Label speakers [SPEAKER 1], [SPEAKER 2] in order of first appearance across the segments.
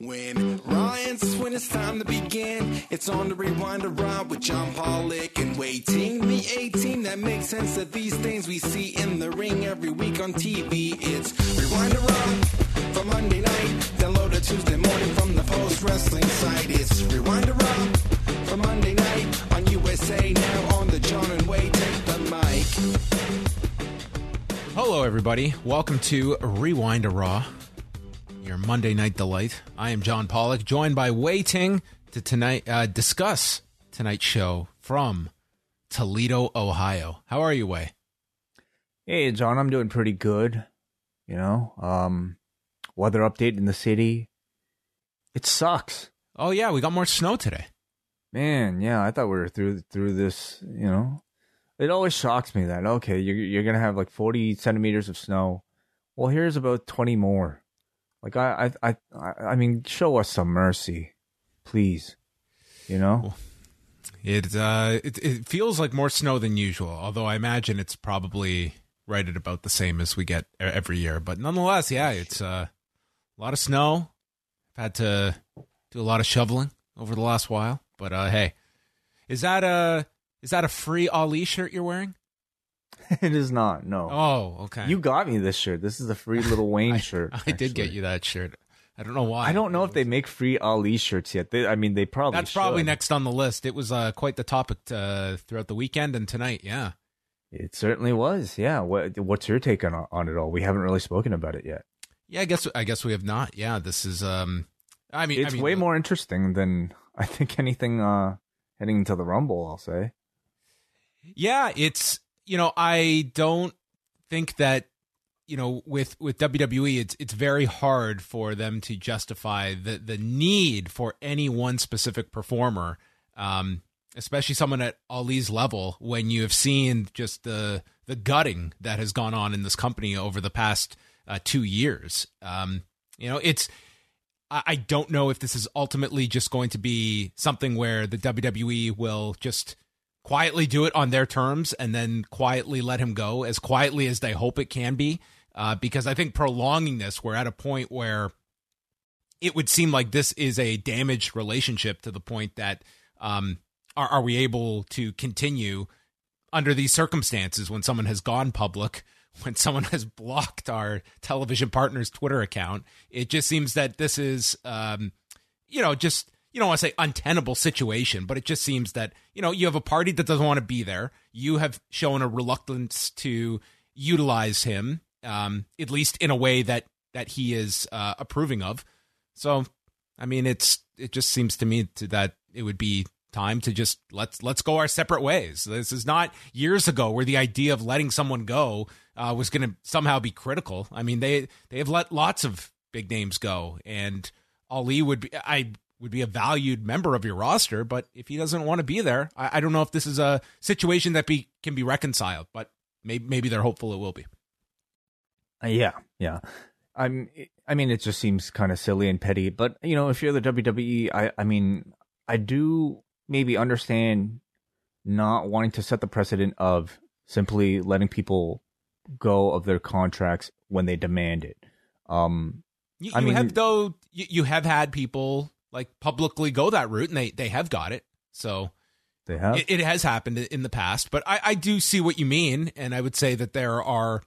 [SPEAKER 1] When Ryan's when it's time to begin, it's on the rewind around with John Pollock and Wai Ting. The 18 that makes sense of these things we see in the ring every week on TV. It's rewind around for Monday night, download it Tuesday morning from the post wrestling site. It's rewind around for Monday night on USA now on the John and Wade take the mic.
[SPEAKER 2] Hello, everybody. Welcome to Rewind a Raw, your Monday night delight. I am John Pollock, joined by Wai Ting to tonight uh, discuss tonight's show from Toledo, Ohio. How are you, Wei?
[SPEAKER 3] Hey, John, I'm doing pretty good. You know, um, weather update in the city. It sucks.
[SPEAKER 2] Oh yeah, we got more snow today.
[SPEAKER 3] Man, yeah, I thought we were through through this. You know, it always shocks me that okay, you're you're gonna have like 40 centimeters of snow. Well, here's about 20 more. Like I I I I mean, show us some mercy, please. You know.
[SPEAKER 2] It uh, it, it feels like more snow than usual. Although I imagine it's probably right at about the same as we get every year. But nonetheless, yeah, it's uh, a lot of snow. I've had to do a lot of shoveling over the last while. But uh, hey, is that a is that a free Ali shirt you're wearing?
[SPEAKER 3] it is not. No.
[SPEAKER 2] Oh, okay.
[SPEAKER 3] You got me this shirt. This is a free Little Wayne
[SPEAKER 2] I,
[SPEAKER 3] shirt.
[SPEAKER 2] I did get you that shirt. I don't know why.
[SPEAKER 3] I don't know if they make free Ali shirts yet. They, I mean, they probably.
[SPEAKER 2] That's probably next on the list. It was uh, quite the topic uh, throughout the weekend and tonight. Yeah.
[SPEAKER 3] It certainly was. Yeah. What What's your take on on it all? We haven't really spoken about it yet.
[SPEAKER 2] Yeah, I guess I guess we have not. Yeah, this is um I mean
[SPEAKER 3] It's
[SPEAKER 2] I mean,
[SPEAKER 3] way more interesting than I think anything uh heading into the Rumble. I'll say.
[SPEAKER 2] Yeah, it's you know, I don't think that you know with with WWE it's it's very hard for them to justify the the need for any one specific performer um especially someone at Ali's level when you have seen just the the gutting that has gone on in this company over the past uh, 2 years. Um you know it's I I don't know if this is ultimately just going to be something where the WWE will just quietly do it on their terms and then quietly let him go as quietly as they hope it can be. Uh, because I think prolonging this, we're at a point where it would seem like this is a damaged relationship to the point that um, are, are we able to continue under these circumstances when someone has gone public, when someone has blocked our television partner's Twitter account? It just seems that this is, um, you know, just you don't want to say untenable situation, but it just seems that you know you have a party that doesn't want to be there. You have shown a reluctance to utilize him, um, at least in a way that that he is uh, approving of. So, I mean, it's it just seems to me to, that it would be time to just let's let's go our separate ways. This is not years ago where the idea of letting someone go uh, was going to somehow be critical. I mean, they they have let lots of big names go, and Ali would be I would be a valued member of your roster, but if he doesn't want to be there, I, I don't know if this is a situation that be can be reconciled. But maybe maybe they're hopeful it will be.
[SPEAKER 3] Uh, yeah, yeah. I'm. I mean, it just seems kind of silly and petty. But you know, if you're the WWE, I. I mean, I do maybe understand not wanting to set the precedent of simply letting people go of their contracts when they demand it. Um,
[SPEAKER 2] You,
[SPEAKER 3] I
[SPEAKER 2] you
[SPEAKER 3] mean-
[SPEAKER 2] have though you, you have had people like publicly go that route, and they they have got it. So
[SPEAKER 3] they have.
[SPEAKER 2] It, it has happened in the past, but I, I do see what you mean, and I would say that there are.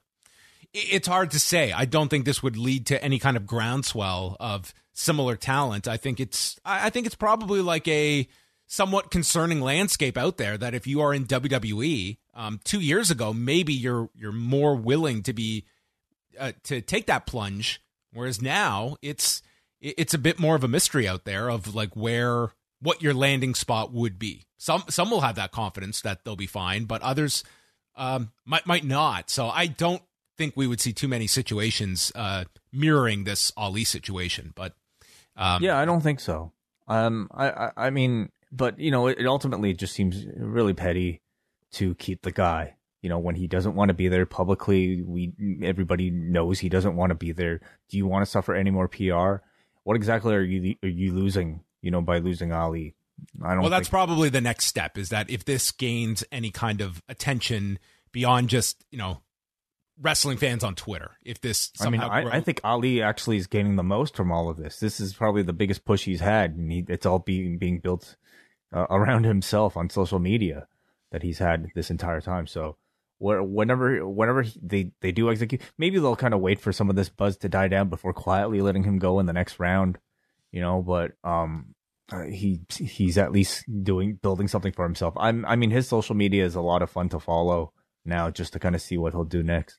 [SPEAKER 2] It's hard to say. I don't think this would lead to any kind of groundswell of similar talent. I think it's. I I think it's probably like a somewhat concerning landscape out there. That if you are in WWE, um, two years ago, maybe you're you're more willing to be uh, to take that plunge, whereas now it's it's a bit more of a mystery out there of like where what your landing spot would be. Some some will have that confidence that they'll be fine, but others um, might might not. So I don't think we would see too many situations uh, mirroring this Ali situation. But
[SPEAKER 3] um, yeah, I don't think so. Um, I, I, I mean, but you know, it, ultimately just seems really petty to keep the guy. You know, when he doesn't want to be there publicly, we everybody knows he doesn't want to be there. Do you want to suffer any more PR? What exactly are you are you losing? You know, by losing Ali,
[SPEAKER 2] I don't. Well, that's probably the next step. Is that if this gains any kind of attention beyond just you know wrestling fans on Twitter. If this,
[SPEAKER 3] I mean, I, I, think Ali actually is gaining the most from all of this. This is probably the biggest push he's had, and he, it's all being being built uh, around himself on social media that he's had this entire time. So, whenever whenever they they do execute, maybe they'll kind of wait for some of this buzz to die down before quietly letting him go in the next round. You know, but um, uh, he he's at least doing building something for himself. I'm I mean, his social media is a lot of fun to follow now, just to kind of see what he'll do next.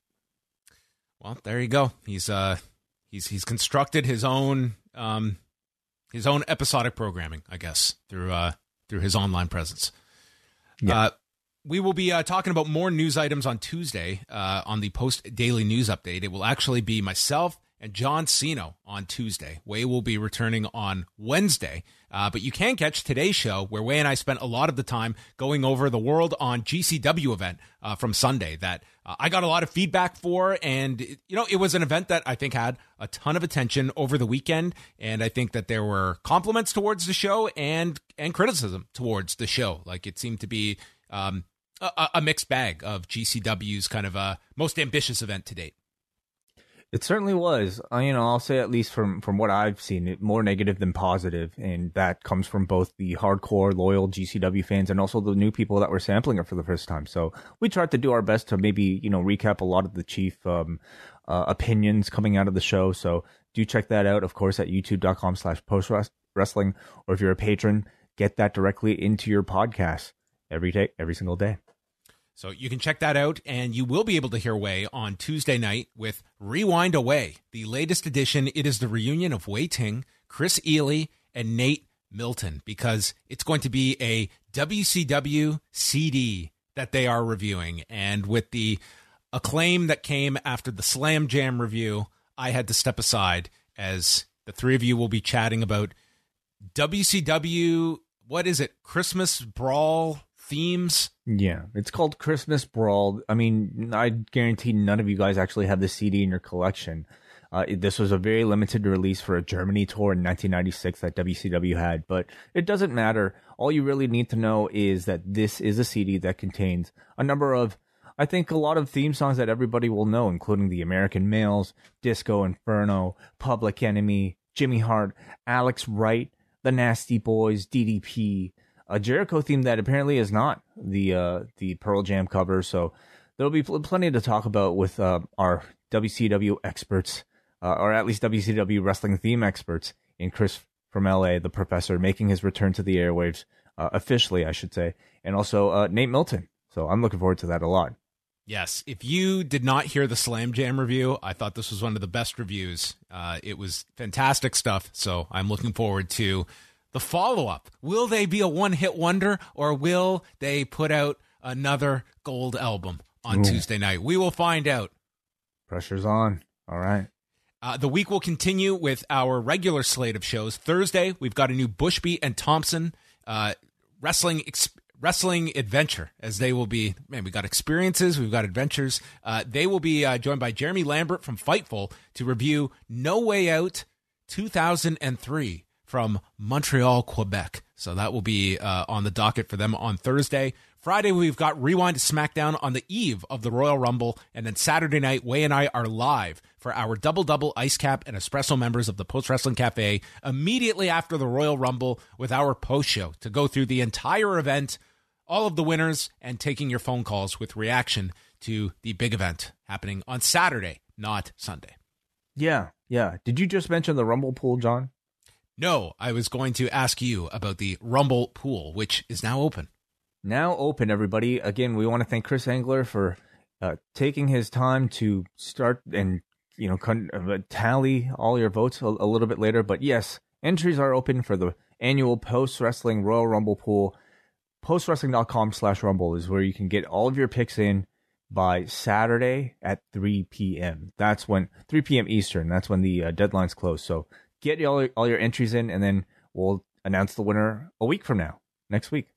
[SPEAKER 2] Well, there you go. He's uh he's he's constructed his own um his own episodic programming, I guess, through uh through his online presence. Yeah. Uh, we will be uh, talking about more news items on Tuesday uh, on the post daily news update. It will actually be myself and John Sino on Tuesday. Wai will be returning on Wednesday. Uh, but you can catch today's show where Wai and I spent a lot of the time going over the World on GCW event uh, from Sunday that uh, I got a lot of feedback for. And, you know, it was an event that I think had a ton of attention over the weekend. And I think that there were compliments towards the show and, and criticism towards the show. Like it seemed to be um, a, a mixed bag of GCW's kind of a most ambitious event to date.
[SPEAKER 3] It certainly was. Uh, you know, I'll say at least from from what I've seen, it more negative than positive, and that comes from both the hardcore loyal GCW fans and also the new people that were sampling it for the first time. So we tried to do our best to maybe you know recap a lot of the chief um, uh, opinions coming out of the show. So do check that out, of course, at YouTube.com/slash Post Wrestling, or if you're a patron, get that directly into your podcast every day, every single day.
[SPEAKER 2] So you can check that out, and you will be able to hear Wai on Tuesday night with Rewind Away, the latest edition. It is the reunion of Wai Ting, Chris Ely, and Nate Milton, because it's going to be a WCW CD that they are reviewing. And with the acclaim that came after the Slam Jam review, I had to step aside as the three of you will be chatting about WCW. What is it? Christmas Brawl themes.
[SPEAKER 3] Yeah, it's called Christmas Brawl. I mean, I guarantee none of you guys actually have the CD in your collection. Uh, this was a very limited release for a Germany tour in 1996 that WCW had, but it doesn't matter. All you really need to know is that this is a CD that contains a number of, I think, a lot of theme songs that everybody will know, including The American Males, Disco Inferno, Public Enemy, Jimmy Hart, Alex Wright, The Nasty Boys, DDP, a Jericho theme that apparently is not the uh, the Pearl Jam cover. So there'll be pl- plenty to talk about with uh, our WCW experts, uh, or at least WCW wrestling theme experts, in Chris from LA, the professor, making his return to the airwaves uh, officially, I should say, and also uh, Nate Milton. So I'm looking forward to that a lot.
[SPEAKER 2] Yes. If you did not hear the Slam Jam review, I thought this was one of the best reviews. Uh, it was fantastic stuff. So I'm looking forward to the follow up. Will they be a one hit wonder or will they put out another gold album on Ooh. Tuesday night? We will find out.
[SPEAKER 3] Pressure's on. All right.
[SPEAKER 2] Uh, the week will continue with our regular slate of shows. Thursday, we've got a new Bushby and Thompson uh, wrestling ex- wrestling adventure, as they will be. Man, we got experiences, we've got adventures. Uh, they will be uh, joined by Jeremy Lambert from Fightful to review No Way Out 2003 from Montreal, Quebec. So that will be uh, on the docket for them on Thursday. Friday, we've got Rewind SmackDown on the eve of the Royal Rumble. And then Saturday night, Wai and I are live for our double double ice cap and espresso members of the Post Wrestling Cafe immediately after the Royal Rumble with our post show to go through the entire event, all of the winners, and taking your phone calls with reaction to the big event happening on Saturday, not Sunday.
[SPEAKER 3] Yeah, yeah. Did you just mention the Rumble pool, John?
[SPEAKER 2] No, I was going to ask you about the Rumble pool, which is now open.
[SPEAKER 3] Now open, everybody. Again, we want to thank Chris Angler for uh, taking his time to start and you know con- uh, tally all your votes a, a little bit later. But yes, entries are open for the annual Post Wrestling Royal Rumble pool. Postwrestling.com slash rumble is where you can get all of your picks in by Saturday at 3 p.m. That's when 3 p.m. Eastern. That's when the uh, deadlines close. So get all, all your entries in, and then we'll announce the winner a week from now, next week.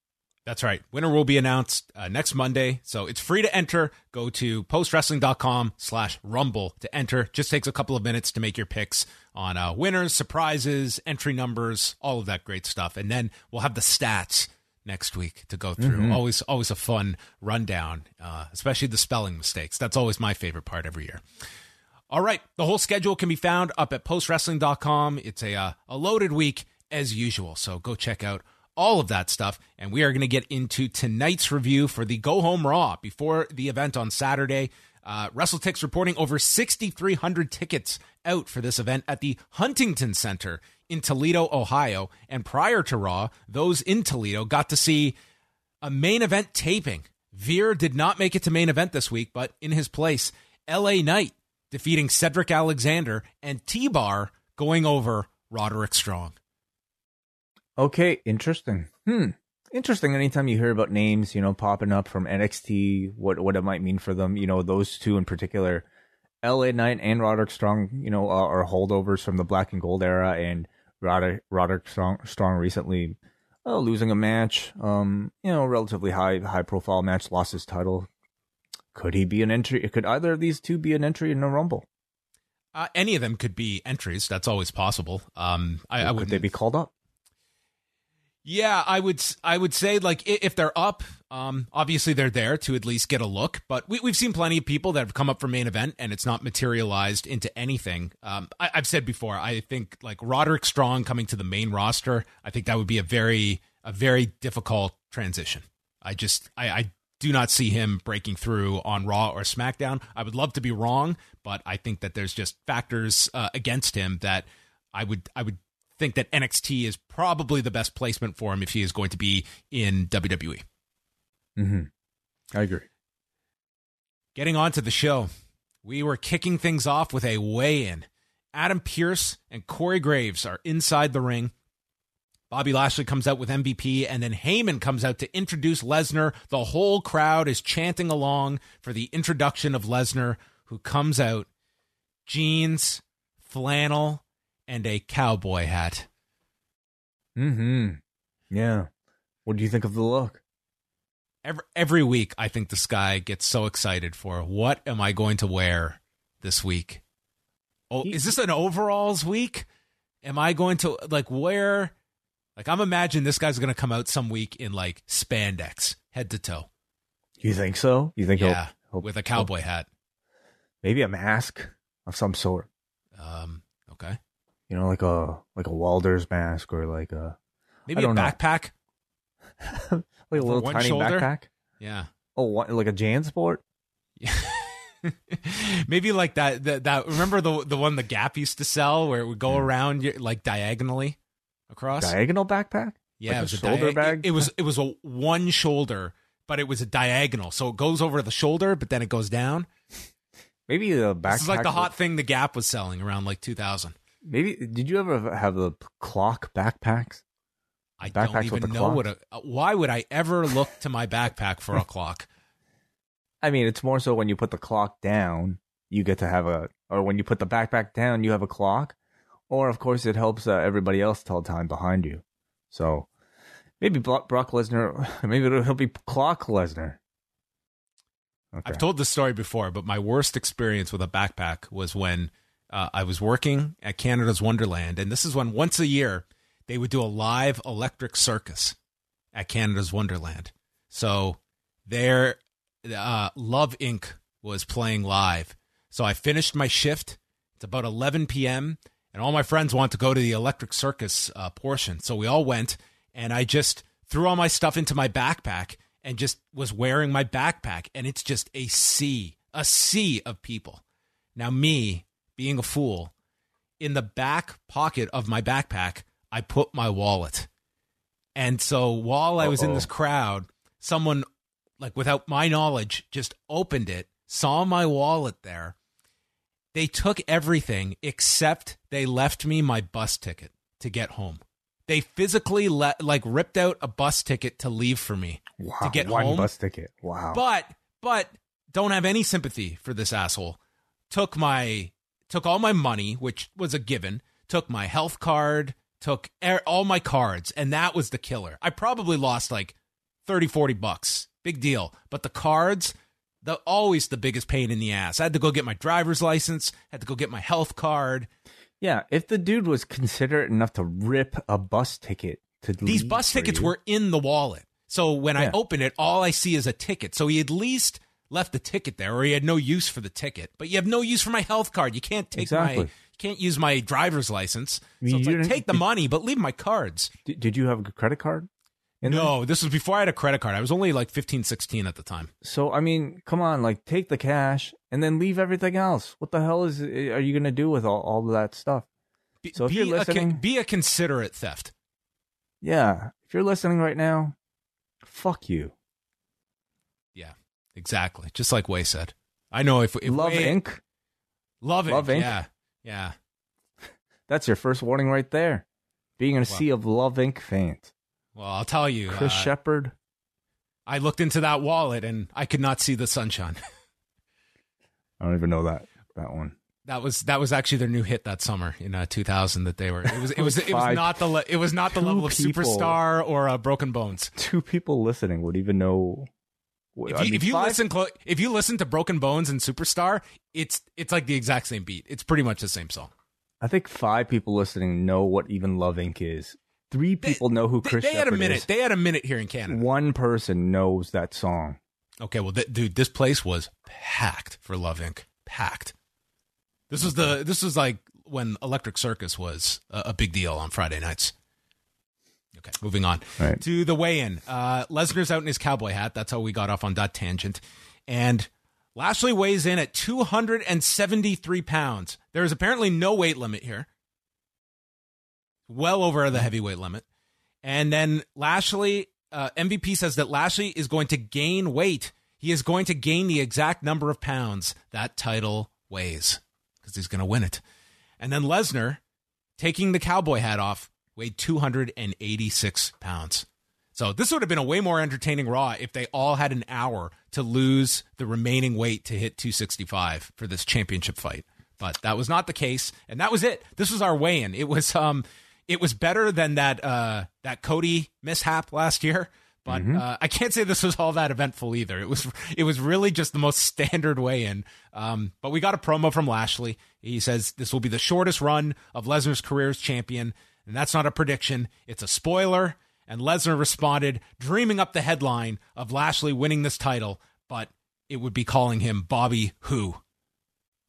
[SPEAKER 2] That's right. Winner will be announced uh, next Monday. So it's free to enter. Go to postwrestling.com slash rumble to enter. Just takes a couple of minutes to make your picks on uh, winners, surprises, entry numbers, all of that great stuff. And then we'll have the stats next week to go through. Mm-hmm. Always, always a fun rundown, uh, especially the spelling mistakes. That's always my favorite part every year. All right, the whole schedule can be found up at postwrestling.com. It's a uh, a loaded week as usual, so go check out all of that stuff. And we are going to get into tonight's review for the Go Home Raw before the event on Saturday. Uh, WrestleTix reporting over 6,300 tickets out for this event at the Huntington Center in Toledo, Ohio. And prior to Raw, those in Toledo got to see a main event taping. Veer did not make it to main event this week, but in his place, LA Knight defeating Cedric Alexander and T Bar going over Roderick Strong.
[SPEAKER 3] Okay, interesting. Hmm. Interesting. Anytime you hear about names, you know, popping up from NXT, what what it might mean for them, you know, those two in particular, LA Knight and Roderick Strong, you know, are, are holdovers from the Black and Gold era, and Roderick, Roderick Strong, Strong recently uh, losing a match, um, you know, relatively high high profile match, lost his title. Could he be an entry? Could either of these two be an entry in the Rumble?
[SPEAKER 2] Uh, any of them could be entries. That's always possible. Um, I, I would.
[SPEAKER 3] they be called up?
[SPEAKER 2] Yeah, I would I would say like if they're up, um, obviously they're there to at least get a look. But we, we've seen plenty of people that have come up for main event and it's not materialized into anything. Um, I, have said before, I think like Roderick Strong coming to the main roster, I think that would be a very a very difficult transition. I just I, I do not see him breaking through on Raw or SmackDown. I would love to be wrong, but I think that there's just factors uh, against him that I would I would think that NXT is probably the best placement for him if he is going to be in WWE.
[SPEAKER 3] Mm-hmm. I agree.
[SPEAKER 2] Getting on to the show, we were kicking things off with a weigh in. Adam Pearce and Corey Graves are inside the ring. Bobby Lashley comes out with MVP, and then Heyman comes out to introduce Lesnar. The whole crowd is chanting along for the introduction of Lesnar, who comes out jeans, flannel, and a cowboy hat.
[SPEAKER 3] Hmm. Yeah. What do you think of the look?
[SPEAKER 2] Every every week, I think this guy gets so excited for what am I going to wear this week? Oh, he, is this an overalls week? Am I going to like wear? Like I'm imagining this guy's going to come out some week in like spandex, head to toe.
[SPEAKER 3] You think so? You think
[SPEAKER 2] yeah, he'll, he'll with a cowboy hat,
[SPEAKER 3] maybe a mask of some sort.
[SPEAKER 2] Um. Okay
[SPEAKER 3] you know, like a like a Walder's mask or like a
[SPEAKER 2] maybe a backpack,
[SPEAKER 3] like a little tiny shoulder. backpack.
[SPEAKER 2] Yeah.
[SPEAKER 3] Oh, what, like a JanSport.
[SPEAKER 2] Yeah. maybe like that, that. That remember the the one the Gap used to sell where it would go yeah. around like diagonally across.
[SPEAKER 3] Diagonal backpack.
[SPEAKER 2] Yeah, like it was a shoulder dia- bag. It, it was it was a one shoulder, but it was a diagonal, so it goes over the shoulder, but then it goes down.
[SPEAKER 3] Maybe the backpack. This
[SPEAKER 2] is like the hot thing the Gap was selling around like 2000.
[SPEAKER 3] Maybe did you ever have the clock backpacks?
[SPEAKER 2] I backpacks don't even know clock? what a. Uh, why would I ever look to my backpack for a clock?
[SPEAKER 3] I mean, it's more so when you put the clock down, you get to have a, or when you put the backpack down, you have a clock, or of course it helps uh, everybody else tell time behind you. So maybe Brock Lesnar, maybe he'll help be Clock Lesnar.
[SPEAKER 2] Okay. I've told this story before, but my worst experience with a backpack was when uh, I was working at Canada's Wonderland, and this is when once a year they would do a live electric circus at Canada's Wonderland. So their uh, Love Inc. was playing live. So I finished my shift. It's about 11 p.m. and all my friends want to go to the electric circus uh, portion. So we all went, and I just threw all my stuff into my backpack and just was wearing my backpack, and it's just a sea, a sea of people. Now me, being a fool, in the back pocket of my backpack, I put my wallet. And so while I was Uh-oh. in this crowd, someone, like without my knowledge, just opened it, saw my wallet there, They took everything except they left me my bus ticket to get home. They physically let like ripped out a bus ticket to leave for me
[SPEAKER 3] Wow.
[SPEAKER 2] to get
[SPEAKER 3] one
[SPEAKER 2] home.
[SPEAKER 3] bus ticket. Wow.
[SPEAKER 2] But but don't have any sympathy for this asshole. Took my took all my money, which was a given. Took my health card, took er- all my cards, and that was the killer. I probably lost like 30 40 bucks. Big deal. But the cards, the always the biggest pain in the ass. I had to go get my driver's license, had to go get my health card.
[SPEAKER 3] yeah, if the dude was considerate enough to rip a bus ticket to
[SPEAKER 2] These bus tickets
[SPEAKER 3] you-
[SPEAKER 2] were in the wallet. So when I open it, all I see is a ticket. So he at least left the ticket there, or he had no use for the ticket. But you have no use for my health card. You can't take my, you can't use my driver's license.
[SPEAKER 3] You-
[SPEAKER 2] So it's like take the money, but leave my cards.
[SPEAKER 3] Did, did you have a credit card? There?
[SPEAKER 2] No, this was before I had a credit card. I was only like 15, 16 at the time.
[SPEAKER 3] So I mean, come on, like take the cash and then leave everything else. What the hell is are you gonna do with all, all of that stuff?
[SPEAKER 2] Be,
[SPEAKER 3] So if you're
[SPEAKER 2] a,
[SPEAKER 3] listening-
[SPEAKER 2] be a considerate theft.
[SPEAKER 3] Yeah, if you're listening right now, fuck you.
[SPEAKER 2] Yeah, exactly. Just like Wai said. I know if, if
[SPEAKER 3] Love
[SPEAKER 2] Way,
[SPEAKER 3] Inc.
[SPEAKER 2] Love Inc.
[SPEAKER 3] Love Inc.
[SPEAKER 2] Yeah, yeah.
[SPEAKER 3] That's your first warning right there. Being in a
[SPEAKER 2] Wow.
[SPEAKER 3] sea of Love Inc. fans.
[SPEAKER 2] Well, I'll tell you.
[SPEAKER 3] Chris
[SPEAKER 2] uh,
[SPEAKER 3] Sheppard.
[SPEAKER 2] I looked into that wallet and I could not see the sunshine.
[SPEAKER 3] I don't even know that that one.
[SPEAKER 2] That was that was actually their new hit that summer in uh, 2000 that they were. It was it was it was
[SPEAKER 3] Five-
[SPEAKER 2] not the le- it was not the
[SPEAKER 3] two
[SPEAKER 2] level of
[SPEAKER 3] people.
[SPEAKER 2] superstar or uh, Broken Bones.
[SPEAKER 3] Two people listening would even know.
[SPEAKER 2] If
[SPEAKER 3] I
[SPEAKER 2] you,
[SPEAKER 3] mean,
[SPEAKER 2] if you
[SPEAKER 3] five-
[SPEAKER 2] listen clo- if you listen to Broken Bones and Superstar, it's it's like the exact same beat. It's pretty much the same song.
[SPEAKER 3] I think five people listening know what even Love Inc. is. Three
[SPEAKER 2] They-
[SPEAKER 3] people know who
[SPEAKER 2] They,
[SPEAKER 3] Chris
[SPEAKER 2] they had a minute.
[SPEAKER 3] is.
[SPEAKER 2] They had a minute here in Canada.
[SPEAKER 3] One person knows that song.
[SPEAKER 2] Okay, well, th- dude, this place was packed for Love Inc. Packed. This was the this was like when Electric Circus was a, a big deal on Friday nights. Okay, moving on
[SPEAKER 3] Right.
[SPEAKER 2] to the weigh-in. Uh, Lesnar's out in his cowboy hat. That's how we got off on that tangent. And Lashley weighs in at 273 pounds. There is apparently no weight limit here. Well over the heavyweight limit. And then Lashley, uh, MVP says that Lashley is going to gain weight. He is going to gain the exact number of pounds that title weighs because he's going to win it. And then Lesnar, taking the cowboy hat off, weighed 286 pounds. So this would have been a way more entertaining Raw if they all had an hour to lose the remaining weight to hit 265 for this championship fight. But that was not the case, and that was it. This was our weigh-in. It was um, it was better than that uh that Cody mishap last year. But uh, I can't say this was all that eventful either. It was it was really just the most standard weigh in. Um, but we got a promo from Lashley. He says this will be the shortest run of Lesnar's career as champion, and that's not a prediction; it's a spoiler. And Lesnar responded, dreaming up the headline of Lashley winning this title, but it would be calling him Bobby Who.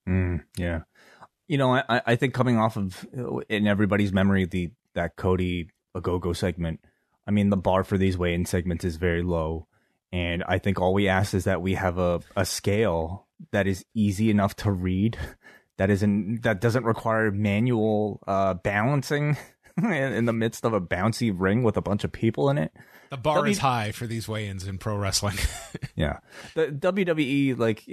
[SPEAKER 3] Mm, yeah. You know, I, I think coming off of in everybody's memory the that Cody a go go segment. I mean, the bar for these weigh-in segments is very low, and I think all we ask is that we have a a scale that is easy enough to read, that isn't that doesn't require manual uh, balancing in, the midst of a bouncy ring with a bunch of people in it.
[SPEAKER 2] The bar
[SPEAKER 3] W-
[SPEAKER 2] is high for these weigh-ins in pro wrestling.
[SPEAKER 3] Yeah. The WWE, like,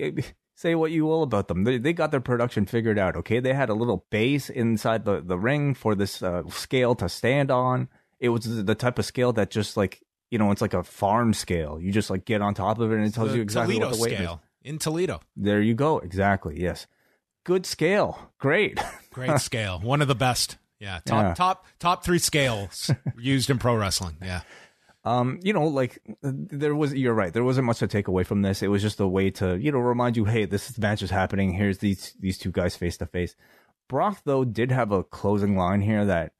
[SPEAKER 3] say what you will about them. They, they got their production figured out, okay? They had a little base inside the, the ring for this uh, scale to stand on. It was the type of scale that just, like, you know, it's like a farm scale. You just, like, get on top of it and it tells
[SPEAKER 2] The
[SPEAKER 3] you exactly
[SPEAKER 2] Toledo
[SPEAKER 3] what the weight
[SPEAKER 2] scale in Toledo.
[SPEAKER 3] There you go. Exactly. Yes. Good scale. Great.
[SPEAKER 2] Great scale. One of the best. Yeah. Top
[SPEAKER 3] Yeah.
[SPEAKER 2] top top three scales used in pro wrestling. Yeah.
[SPEAKER 3] Um, you know, like there was you're right. There wasn't much to take away from this. It was just a way to, you know, remind you, hey, this match is happening. Here's these these two guys face to face. Brock though did have a closing line here that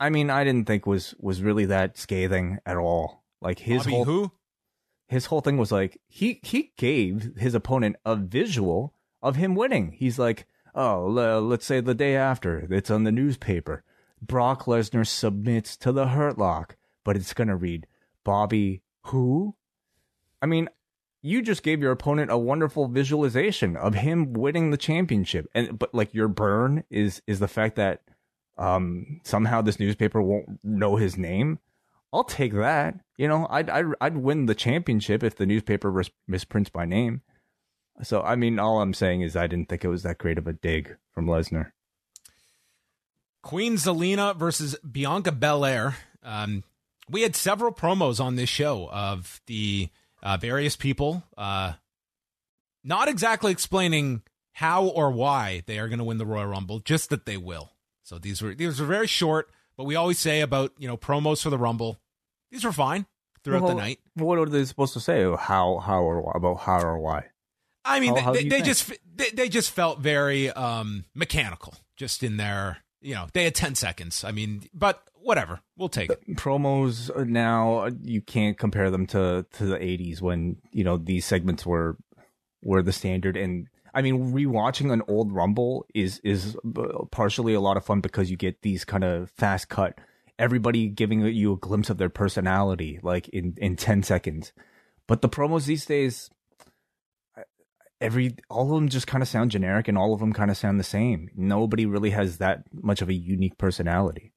[SPEAKER 3] I mean, I didn't think was was really that scathing at all. Like his
[SPEAKER 2] Bobby
[SPEAKER 3] whole
[SPEAKER 2] Who?
[SPEAKER 3] his whole thing was like he he gave his opponent a visual of him winning. He's like, oh, le- let's say the day after, it's on the newspaper. Brock Lesnar submits to the Hurt Lock, but it's gonna read Bobby who? I mean, you just gave your opponent a wonderful visualization of him winning the championship, and but like your burn is is the fact that um somehow this newspaper won't know his name. I'll take that. You know, I'd I'd, I'd win the championship if the newspaper ris- misprints my name. So I mean, all I'm saying is I didn't think it was that great of a dig from Lesnar.
[SPEAKER 2] Queen Zelina versus Bianca Belair. Um, we had several promos on this show of the uh, various people, uh, not exactly explaining how or why they are going to win the Royal Rumble, just that they will. So these were these were very short, but we always say about you know promos for the Rumble. These were fine throughout
[SPEAKER 3] well,
[SPEAKER 2] the night.
[SPEAKER 3] What are they supposed to say? How how or about how or why?
[SPEAKER 2] I mean, how, they, how they just they, they, just felt very um, mechanical, just in their you know they had ten seconds. I mean, but whatever, we'll take it.
[SPEAKER 3] Promos uh, now uh, you can't compare them to to the '80s when you know these segments were were the standard and I mean, rewatching an old Rumble is is uh, partially a lot of fun because you get these kind of fast cut, everybody giving you a glimpse of their personality, like in in ten seconds. But the promos these days, every all of them just kind of sound generic, and all of them kind of sound the same. Nobody really has that much of a unique personality.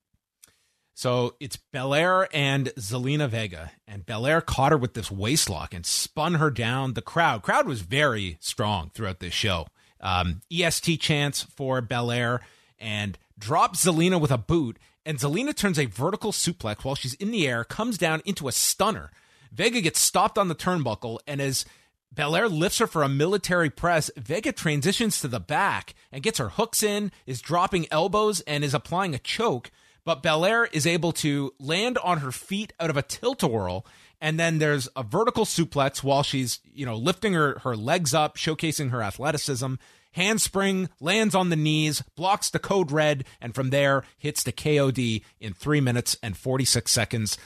[SPEAKER 2] So it's Belair and Zelina Vega, and Belair caught her with this waist lock and spun her down. The crowd, crowd was very strong throughout this show. Um, EST chants for Belair and drops Zelina with a boot, and Zelina turns a vertical suplex while she's in the air, comes down into a stunner. Vega gets stopped on the turnbuckle, and as Belair lifts her for a military press. Vega transitions to the back and gets her hooks in, is dropping elbows, and is applying a choke but Belair is able to land on her feet out of a tilt a whirl. And then there's a vertical suplex while she's, you know, lifting her, her legs up, showcasing her athleticism. Handspring lands on the knees, blocks the code red, and from there hits the KOD in three minutes and 46 seconds.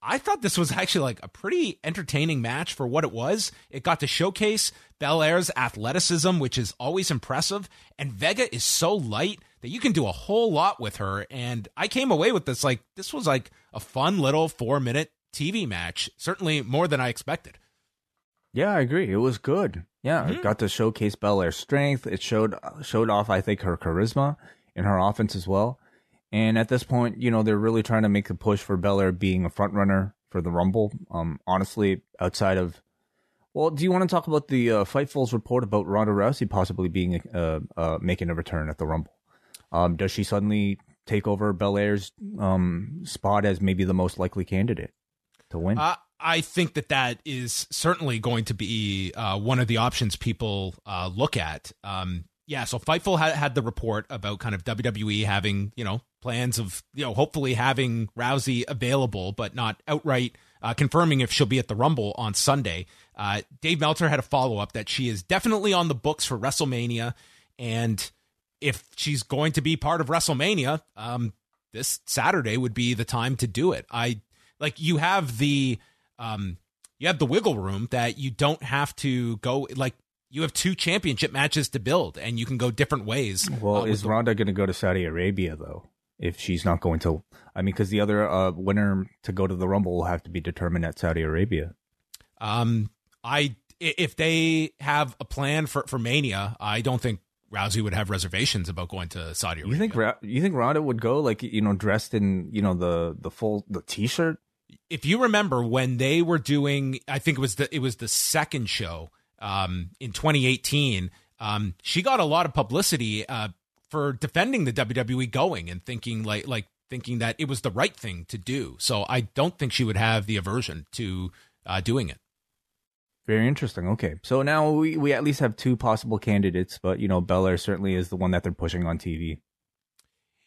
[SPEAKER 2] I thought this was actually like a pretty entertaining match for what it was. It got to showcase Belair's athleticism, which is always impressive, and Vega is so light that you can do a whole lot with her. And I came away with this like this was like a fun little four minute TV match. Certainly more than I expected.
[SPEAKER 3] Yeah, I agree. It was good. Yeah, mm-hmm. it got to showcase Belair's strength. It showed showed off, I think, her charisma in her offense as well. And at this point, you know, they're really trying to make a push for Belair being a front runner for the Rumble. Um, honestly, outside of, well, do you want to talk about the uh, Fightful's report about Ronda Rousey possibly being uh, uh, making a return at the Rumble? Um, does she suddenly take over Belair's um, spot as maybe the most likely candidate to win?
[SPEAKER 2] Uh, I think that that is certainly going to be uh, one of the options people uh, look at. Um, yeah, so Fightful had, had the report about kind of WWE having, you know, plans of, you know, hopefully having Rousey available, but not outright uh, confirming if she'll be at the Rumble on Sunday. Uh, Dave Meltzer had a follow up that she is definitely on the books for WrestleMania. And if she's going to be part of WrestleMania, um, this Saturday would be the time to do it. I like you have the um, you have the wiggle room that you don't have to go like you have two championship matches to build and you can go different ways.
[SPEAKER 3] Well, uh, is the- Ronda going to go to Saudi Arabia though? If she's not going to, I mean, because the other uh, winner to go to the Rumble will have to be determined at Saudi Arabia.
[SPEAKER 2] Um, I if they have a plan for for Mania, I don't think Rousey would have reservations about going to Saudi Arabia.
[SPEAKER 3] You think you think Ronda would go like you know dressed in you know the the full the t-shirt?
[SPEAKER 2] If you remember when they were doing, I think it was the it was the second show um, in 2018. Um, she got a lot of publicity uh, for defending the WWE going and thinking like like thinking that it was the right thing to do. So I don't think she would have the aversion to uh, doing it.
[SPEAKER 3] Very interesting. Okay, so now we, we at least have two possible candidates, but you know Belair certainly is the one that they're pushing on TV.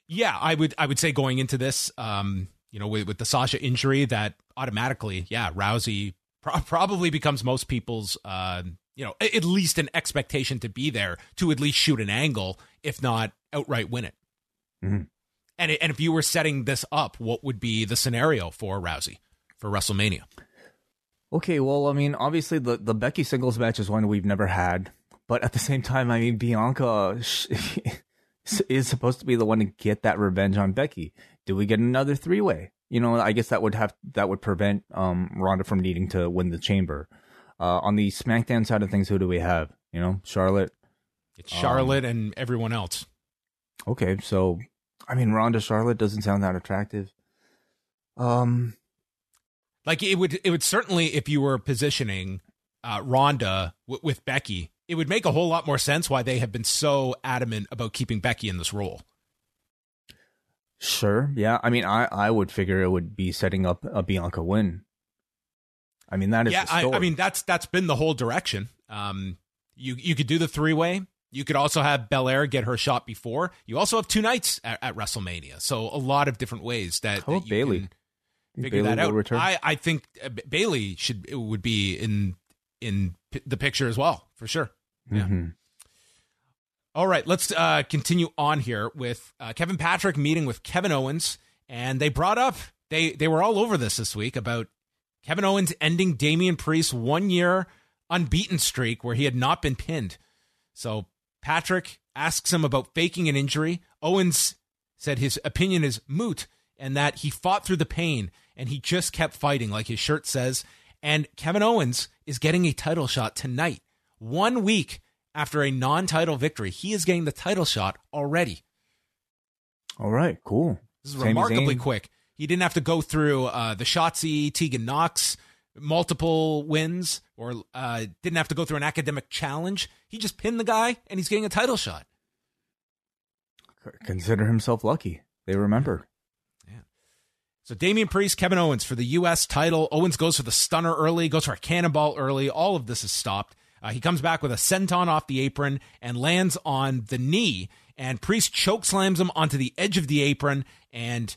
[SPEAKER 2] Yeah, I would I would say going into this, um, you know, with, with the Sasha injury, that automatically, yeah, Rousey pro- probably becomes most people's, uh, you know, at least an expectation to be there to at least shoot an angle, if not outright win it. Mm-hmm. And and if you were setting this up, what would be the scenario for Rousey for WrestleMania?
[SPEAKER 3] Okay, well, I mean, obviously the the Becky singles match is one we've never had, but at the same time, I mean, Bianca is supposed to be the one to get that revenge on Becky. Do we get another three way? You know, I guess that would have that would prevent um Ronda from needing to win the chamber. Uh, on the SmackDown side of things, who do we have? You know, Charlotte.
[SPEAKER 2] It's Charlotte um, and everyone else.
[SPEAKER 3] Okay, so I mean, Ronda Charlotte doesn't sound that attractive. Um,
[SPEAKER 2] like it would, it would certainly if you were positioning uh, Ronda w- with Becky, it would make a whole lot more sense why they have been so adamant about keeping Becky in this role.
[SPEAKER 3] Sure. Yeah. I mean, I, I would figure it would be setting up a Bianca win. I mean, that is
[SPEAKER 2] yeah. I, I, mean, that's that's been the whole direction. Um, you you could do the three way. You could also have Belair get her shot before. You also have two nights at, at WrestleMania, so a lot of different ways that, that
[SPEAKER 3] Bayley
[SPEAKER 2] figure
[SPEAKER 3] Bayley
[SPEAKER 2] that out.
[SPEAKER 3] Return?
[SPEAKER 2] I I think Bailey Bayley should would be in in p- the picture as well for sure. Yeah.
[SPEAKER 3] Mm-hmm.
[SPEAKER 2] All right, let's uh, continue on here with uh, Kevin Patrick meeting with Kevin Owens, and they brought up they they were all over this this week about Kevin Owens ending Damian Priest's one year unbeaten streak where he had not been pinned. So Patrick asks him about faking an injury. Owens said his opinion is moot and that he fought through the pain and he just kept fighting, like his shirt says. And Kevin Owens is getting a title shot tonight, one week after a non title victory. He is getting the title shot already.
[SPEAKER 3] All right, cool.
[SPEAKER 2] This is
[SPEAKER 3] Sami
[SPEAKER 2] remarkably
[SPEAKER 3] Zayn.
[SPEAKER 2] quick. He didn't have to go through uh, the Shotzi, Tegan Nox, multiple wins, or uh, didn't have to go through an academic challenge. He just pinned the guy and he's getting a title shot.
[SPEAKER 3] Consider himself lucky. They remember.
[SPEAKER 2] So Damian Priest, Kevin Owens for the U.S. title. Owens goes for the stunner early, goes for a cannonball early. All of this is stopped. Uh, he comes back with a senton off the apron and lands on the knee. And Priest choke slams him onto the edge of the apron. And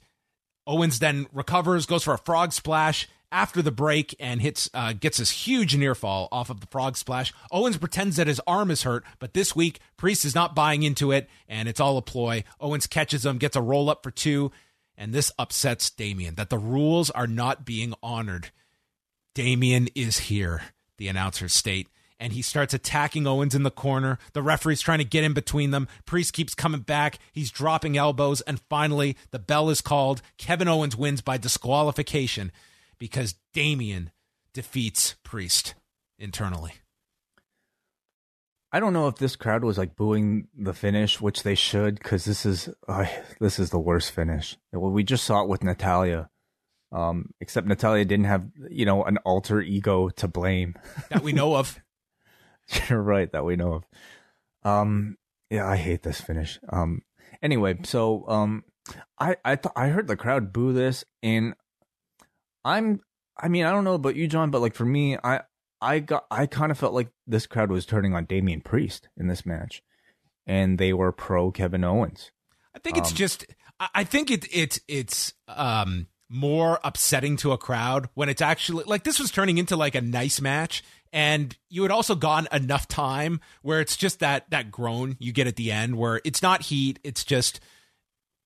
[SPEAKER 2] Owens then recovers, goes for a frog splash after the break, and hits uh, gets this huge near fall off of the frog splash. Owens pretends that his arm is hurt, but this week Priest is not buying into it, and it's all a ploy. Owens catches him, gets a roll up for two. And this upsets Damien that the rules are not being honored. Damien is here, the announcers state. And he starts attacking Owens in the corner. The referee's trying to get in between them. Priest keeps coming back. He's dropping elbows. And finally, the bell is called. Kevin Owens wins by disqualification because Damien defeats Priest internally.
[SPEAKER 3] I don't know if this crowd was like booing the finish, which they should, because this is uh, this is the worst finish. Well, we just saw it with Natalya, um, except Natalya didn't have you know an alter ego to blame.
[SPEAKER 2] That we know of.
[SPEAKER 3] You're right that we know of. Um, yeah, I hate this finish. Um, anyway, so um, I I th- I heard the crowd boo this, and I'm I mean I don't know about you, John, but like for me, I I got I kind of felt like this crowd was turning on Damian Priest in this match, and they were pro Kevin Owens.
[SPEAKER 2] I think it's
[SPEAKER 3] Um,
[SPEAKER 2] just. I think it it it's um more upsetting to a crowd when it's actually like this was turning into like a nice match, and you had also gone enough time where it's just that that groan you get at the end where it's not heat, it's just.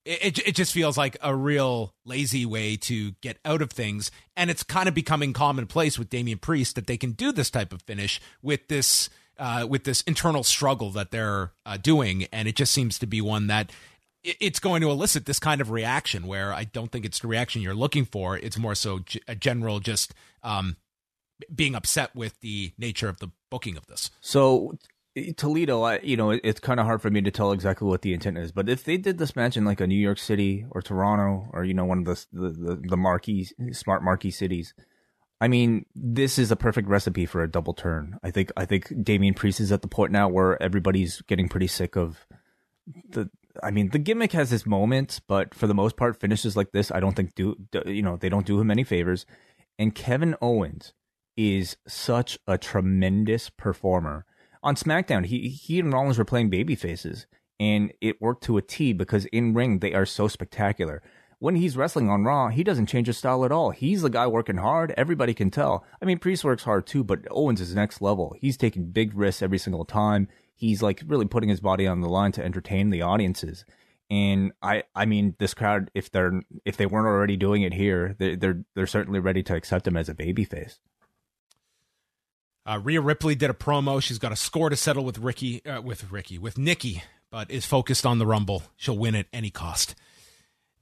[SPEAKER 2] It, it, just feels like a real lazy way to get out of things. And it's kind of becoming commonplace with Damian Priest that they can do this type of finish with this uh, with this internal struggle that they're uh, doing. And it just seems to be one that it- it's going to elicit this kind of reaction where I don't think it's the reaction you're looking for. It's more so a general just um, being upset with the nature of the booking of this.
[SPEAKER 3] So Toledo, I you know it's kind of hard for me to tell exactly what the intent is, but if they did this match in like a New York City or Toronto or you know one of the the the, the marquee smart marquee cities. I mean, this is a perfect recipe for a double turn. I think I think Damian Priest is at the point now where everybody's getting pretty sick of the I mean, the gimmick has its moments, but for the most part, finishes like this, I don't think do, you know they don't do him any favors. And Kevin Owens is such a tremendous performer on SmackDown. He he and Rollins were playing baby faces, and it worked to a T because in ring they are so spectacular. When he's wrestling on Raw, he doesn't change his style at all. He's the guy working hard. Everybody can tell. I mean, Priest works hard too, but Owens is next level. He's taking big risks every single time. He's like really putting his body on the line to entertain the audiences. And I, I mean, this crowd, if they're if they weren't already doing it here, they're they're, they're certainly ready to accept him as a babyface.
[SPEAKER 2] Uh, Rhea Ripley did a promo. She's got a score to settle with Ricky, uh, with Ricky, with Nikki, but is focused on the Rumble. She'll win at any cost.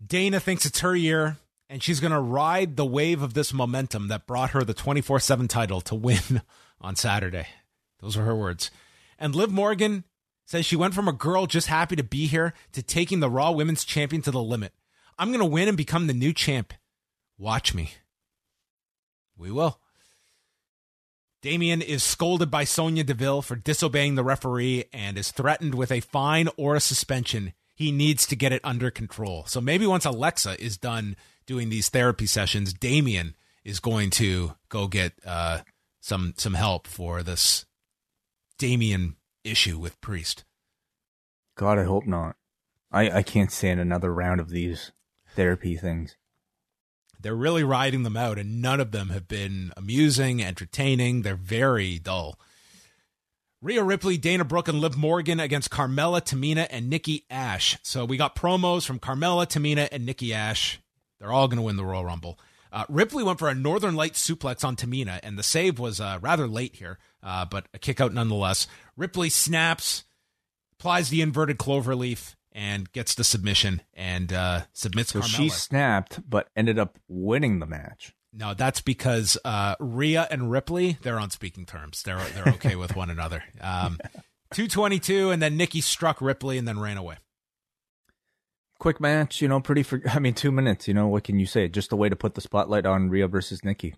[SPEAKER 2] Dana thinks it's her year, and she's going to ride the wave of this momentum that brought her the 24 7 title to win on Saturday. Those are her words. And Liv Morgan says she went from a girl just happy to be here to taking the Raw Women's Champion to the limit. I'm going to win and become the new champ. Watch me. We will. Damien is scolded by Sonya Deville for disobeying the referee and is threatened with a fine or a suspension. He needs to get it under control. So maybe once Alexa is done doing these therapy sessions, Damien is going to go get uh, some some help for this Damien issue with Priest.
[SPEAKER 3] God, I hope not. I, I can't stand another round of these therapy things.
[SPEAKER 2] They're really riding them out, and none of them have been amusing, entertaining. They're very dull. Rhea Ripley, Dana Brooke, and Liv Morgan against Carmella, Tamina, and Nikki Ash. So we got promos from Carmella, Tamina, and Nikki Ash. They're all going to win the Royal Rumble. Uh, Ripley went for a Northern Light suplex on Tamina, and the save was uh, rather late here, uh, but a kick out nonetheless. Ripley snaps, applies the inverted cloverleaf, and gets the submission and uh, submits
[SPEAKER 3] So
[SPEAKER 2] Carmella.
[SPEAKER 3] she snapped, but ended up winning the match.
[SPEAKER 2] No, that's because uh, Rhea and Ripley they're on speaking terms. They're they're okay with one another. Um, Two twenty two, and then Nikki struck Ripley and then ran away.
[SPEAKER 3] Quick match, you know, pretty. For, I mean, two minutes. You know, what can you say? Just a way to put the spotlight on Rhea versus Nikki.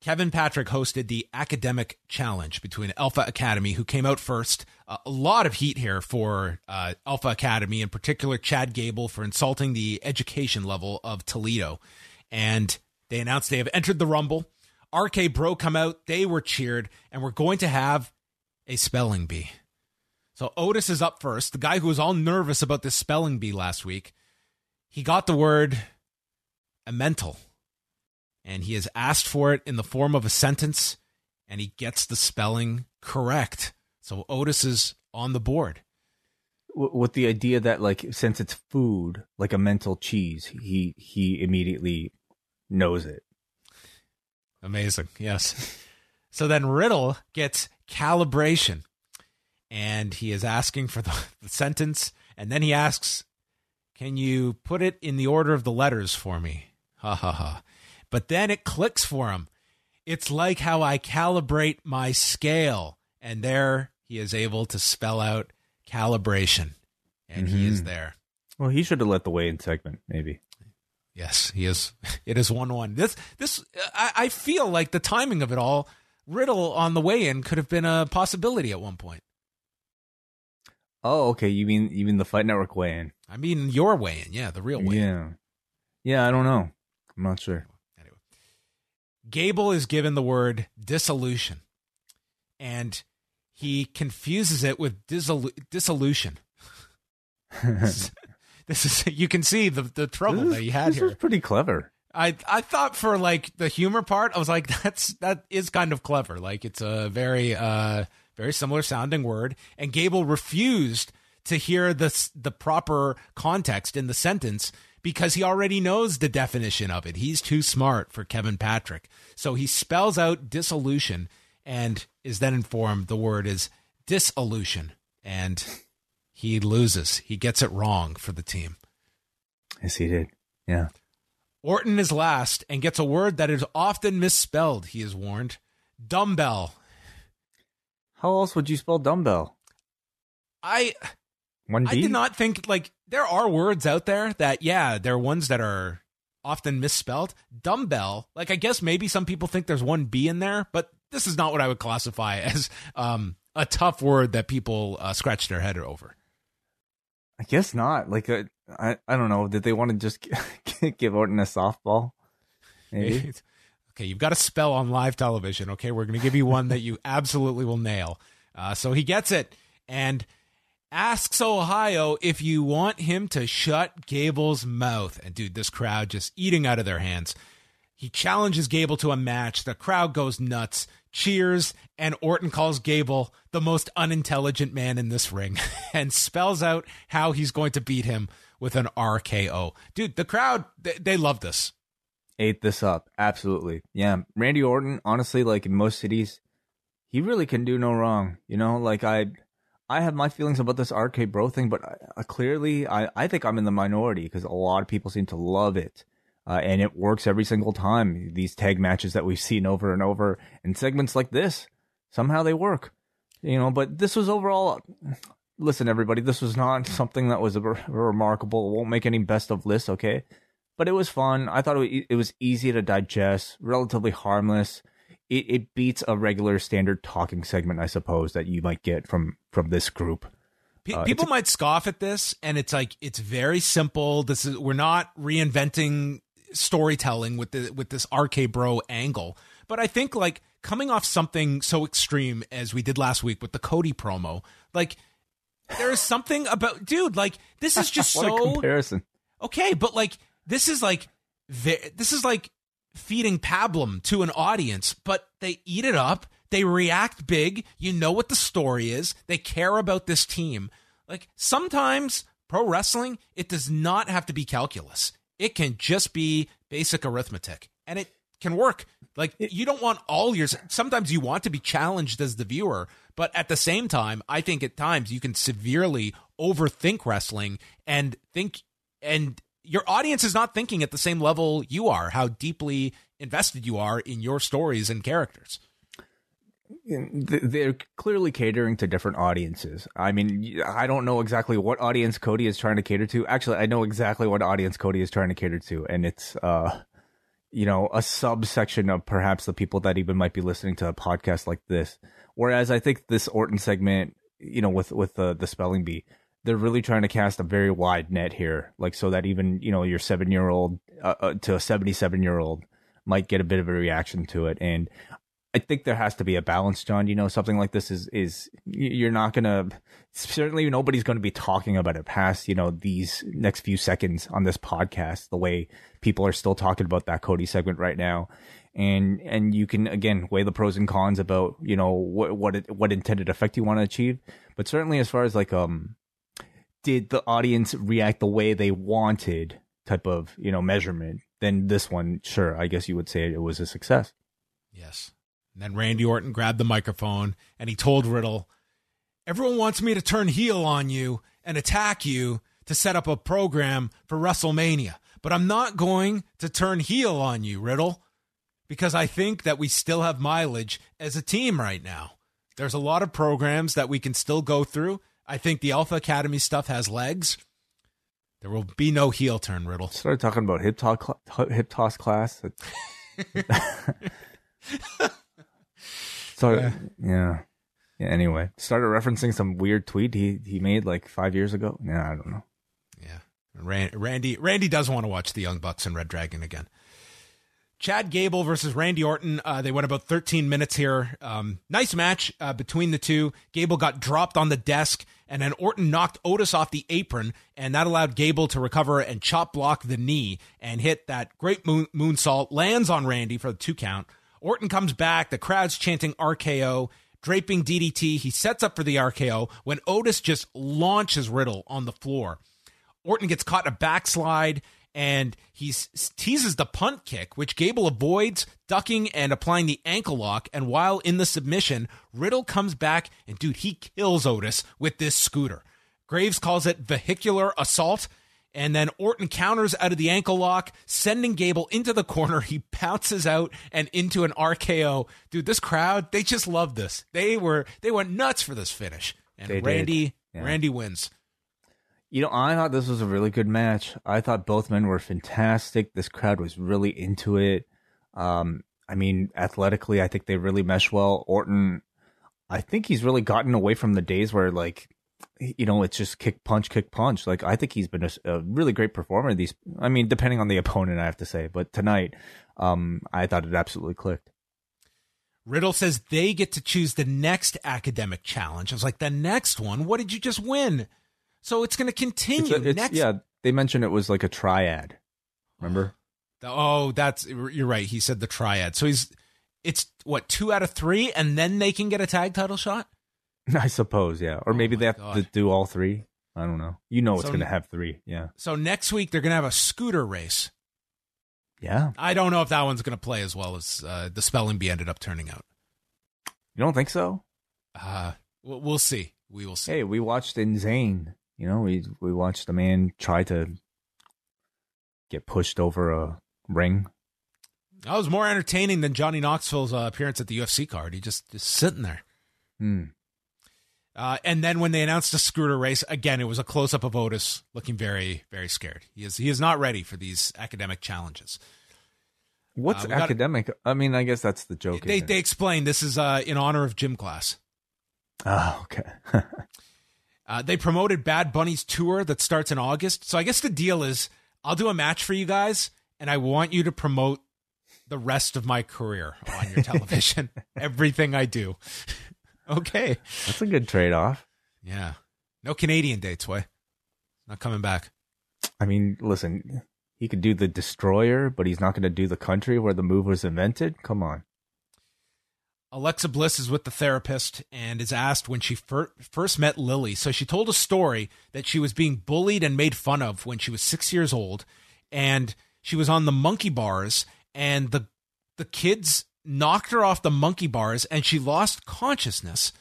[SPEAKER 2] Kevin Patrick hosted the academic challenge between Alpha Academy, who came out first. Uh, a lot of heat here for uh, Alpha Academy, in particular Chad Gable for insulting the education level of Toledo. And they announced they have entered the Rumble. RK Bro come out, they were cheered, and we're going to have a spelling bee. So Otis is up first, the guy who was all nervous about this spelling bee last week. He got the word Emmental and he has asked for it in the form of a sentence, and he gets the spelling correct. So Otis is on the board.
[SPEAKER 3] With the idea that, like, since it's food, like Emmental cheese, he he immediately knows it.
[SPEAKER 2] Amazing, yes. so then Riddle gets calibration, and he is asking for the, the sentence, and then he asks, "Can you put it in the order of the letters for me?" Ha ha ha. But then it clicks for him. It's like how I calibrate my scale. And there he is able to spell out calibration. And he is
[SPEAKER 3] Mhm.
[SPEAKER 2] there.
[SPEAKER 3] Well, he should have let the weigh-in segment, maybe.
[SPEAKER 2] Yes, he is. It is 1 1. This, this, I, I feel like the timing of it all, Riddle on the way in could have been a possibility at one point.
[SPEAKER 3] Oh, okay. You mean you mean the Fight Network weigh-in?
[SPEAKER 2] I mean, your way in. Yeah, the real way in.
[SPEAKER 3] Yeah, yeah. I don't know. I'm not sure.
[SPEAKER 2] Gable is given the word dissolution, and he confuses it with dissolu- dissolution. this is you can see the the trouble
[SPEAKER 3] this
[SPEAKER 2] that he had
[SPEAKER 3] this
[SPEAKER 2] here.
[SPEAKER 3] pretty clever.
[SPEAKER 2] I I thought for like the humor part, I was like, that's that is kind of clever. Like it's a very uh very similar sounding word, and Gable refused to hear the the proper context in the sentence because he already knows the definition of it. He's too smart for Kevin Patrick, so he spells out dissolution and is then informed the word is dissolution, and he loses. He gets it wrong for the team.
[SPEAKER 3] Yes, he did. Yeah.
[SPEAKER 2] Orton is last and gets a word that is often misspelled, he is warned. Dumbbell.
[SPEAKER 3] How else would you spell dumbbell?
[SPEAKER 2] I
[SPEAKER 3] One
[SPEAKER 2] I
[SPEAKER 3] D.
[SPEAKER 2] did not think like there are words out there that yeah, there are ones that are often misspelled. Dumbbell, like I guess maybe some people think there's one B in there, but this is not what I would classify as um a tough word that people uh, scratch their head over.
[SPEAKER 3] I guess not. Like, uh, I I don't know. Did they want to just give Orton a softball? Maybe.
[SPEAKER 2] okay, you've got to spell on live television. Okay, we're going to give you one that you absolutely will nail. Uh, so he gets it and asks Ohio if you want him to shut Gable's mouth. And dude, this crowd just eating out of their hands. He challenges Gable to a match. The crowd goes nuts, cheers, and Orton calls Gable the most unintelligent man in this ring and spells out how he's going to beat him with an RKO. Dude, the crowd, they, they love this.
[SPEAKER 3] Ate this up. Absolutely. Yeah. Randy Orton, honestly, like in most cities, he really can do no wrong. You know, like I, I have my feelings about this RK Bro thing, but I, clearly, I, I think I'm in the minority because a lot of people seem to love it. Uh, and it works every single time. These tag matches that we've seen over and over and segments like this, somehow they work. You know, but this was overall. Listen, everybody, this was not something that was a, remarkable. It won't make any best of lists, okay? But it was fun. I thought it was, it was easy to digest, relatively harmless. It, it beats a regular standard talking segment, I suppose, that you might get from from this group.
[SPEAKER 2] Uh, People might scoff at this, and it's like it's very simple. This is we're not reinventing storytelling with the with this RK Bro angle, but I think like coming off something so extreme as we did last week with the Cody promo, like there is something about dude, like this is just so
[SPEAKER 3] comparison.
[SPEAKER 2] Okay, but like this is like this is like feeding pablum to an audience, but they eat it up. They react big. You know what the story is. They care about this team. Like sometimes pro wrestling, it does not have to be calculus. It can just be basic arithmetic and it can work. Like you don't want all your sometimes you want to be challenged as the viewer, but at the same time, I think at times you can severely overthink wrestling and think and your audience is not thinking at the same level you are, how deeply invested you are in your stories and characters.
[SPEAKER 3] They're clearly catering to different audiences. I mean, I don't know exactly what audience Cody is trying to cater to. Actually, I know exactly what audience Cody is trying to cater to, and it's uh, you know, a subsection of perhaps the people that even might be listening to a podcast like this. Whereas I think this Orton segment, you know, with with the the spelling bee, they're really trying to cast a very wide net here, like so that even you know your seven year old uh, uh, to a seventy seven year old might get a bit of a reaction to it. And I think there has to be a balance, John. You know, something like this is is you're not gonna certainly nobody's going to be talking about it past you know these next few seconds on this podcast. The way people are still talking about that Cody segment right now, and and you can again weigh the pros and cons about you know what what it, what intended effect you want to achieve. But certainly, as far as like um did the audience react the way they wanted type of you know measurement then this one sure i guess you would say it was a success.
[SPEAKER 2] Yes. And then randy orton grabbed the microphone and he told riddle everyone wants me to turn heel on you and attack you to set up a program for wrestlemania but i'm not going to turn heel on you riddle because i think that we still have mileage as a team right now. There's a lot of programs that we can still go through I think the Alpha Academy stuff has legs. There will be no heel turn, Riddle.
[SPEAKER 3] Started talking about hip toss, hip toss class. so yeah. yeah. yeah. Anyway, started referencing some weird tweet he he made like five years ago. Yeah, I don't know.
[SPEAKER 2] Yeah, Randy Randy does want to watch the Young Bucks and Red Dragon again. Chad Gable versus Randy Orton. Uh, they went about 13 minutes here. Um, nice match uh, between the two. Gable got dropped on the desk, and then Orton knocked Otis off the apron, and that allowed Gable to recover and chop block the knee and hit that great moon- moonsault. Lands on Randy for the two count. Orton comes back. The crowd's chanting RKO, draping DDT. He sets up for the RKO when Otis just launches Riddle on the floor. Orton gets caught in a backslide and he teases the punt kick, which Gable avoids, ducking and applying the ankle lock. And while in the submission, Riddle comes back and, dude, he kills Otis with this scooter. Graves calls it vehicular assault. And then Orton counters out of the ankle lock, sending Gable into the corner. He bounces out and into an RKO. Dude, this crowd, they just love this. They were they went nuts for this finish. And they Randy yeah. Randy wins.
[SPEAKER 3] You know, I thought this was a really good match. I thought both men were fantastic. This crowd was really into it. Um, I mean, athletically, I think they really mesh well. Orton, I think he's really gotten away from the days where like, you know, it's just kick punch, kick punch. Like I think he's been a, a really great performer. These, I mean, depending on the opponent, I have to say. But tonight, um, I thought it absolutely clicked.
[SPEAKER 2] Riddle says they get to choose the next academic challenge. I was like, the next one? What did you just win? So it's going to continue. It's a, it's,
[SPEAKER 3] Next... Yeah, they mentioned it was like a triad. Remember?
[SPEAKER 2] Oh, that's you're right. He said the triad. So he's it's what two out of three, and then they can get a tag title shot.
[SPEAKER 3] I suppose, yeah, or maybe oh they have God. to do all three. I don't know. You know, it's going to have three. Yeah.
[SPEAKER 2] So next week they're going to have a scooter race.
[SPEAKER 3] Yeah.
[SPEAKER 2] I don't know if that one's going to play as well as uh, the spelling bee ended up turning out.
[SPEAKER 3] You don't think so?
[SPEAKER 2] Uh, we'll, we'll see. We will see.
[SPEAKER 3] Hey, we watched Insane you know, we we watched a man try to get pushed over a ring.
[SPEAKER 2] That was more entertaining than Johnny Knoxville's uh, appearance at the UFC card. He just just sitting there.
[SPEAKER 3] Hmm.
[SPEAKER 2] Uh, and then when they announced the scooter race, again, it was a close up of Otis looking very, very scared. He is he is not ready for these academic challenges.
[SPEAKER 3] What's
[SPEAKER 2] Uh, we gotta-
[SPEAKER 3] academic? I mean, I guess that's the joke.
[SPEAKER 2] They they explain this is uh, in honor of gym class.
[SPEAKER 3] Oh, okay.
[SPEAKER 2] Uh, they promoted Bad Bunny's tour that starts in August. So I guess the deal is I'll do a match for you guys, and I want you to promote the rest of my career on your television. Everything I do. okay.
[SPEAKER 3] that's a good trade-off.
[SPEAKER 2] Yeah. No Canadian dates, Wai. Not coming back.
[SPEAKER 3] I mean, listen, he could do the destroyer, but he's not going to do the country where the move was invented. Come on.
[SPEAKER 2] Alexa Bliss is with the therapist and is asked when she fir- first met Lily. So she told a story that she was being bullied and made fun of when she was six years old, and she was on the monkey bars, and the the kids knocked her off the monkey bars, and she lost consciousness.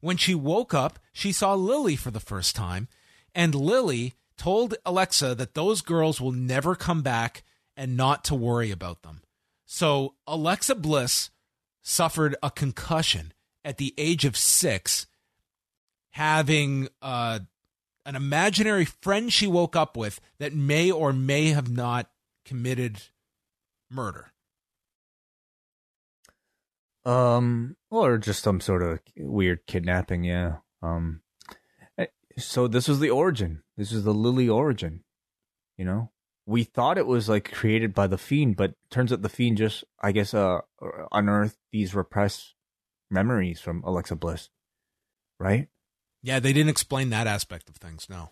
[SPEAKER 2] When she woke up, she saw Lily for the first time, and Lily told Alexa that those girls will never come back and not to worry about them. So Alexa Bliss suffered a concussion at the age of six, having uh, an imaginary friend she woke up with that may or may have not committed murder.
[SPEAKER 3] Um, or just some sort of weird kidnapping. Yeah. Um, eh, so this was the origin. This is the Lily origin. You know, we thought it was like created by the fiend, but turns out the fiend just, I guess, uh, unearthed these repressed memories from Alexa Bliss. Right.
[SPEAKER 2] Yeah, they didn't explain that aspect of things. No.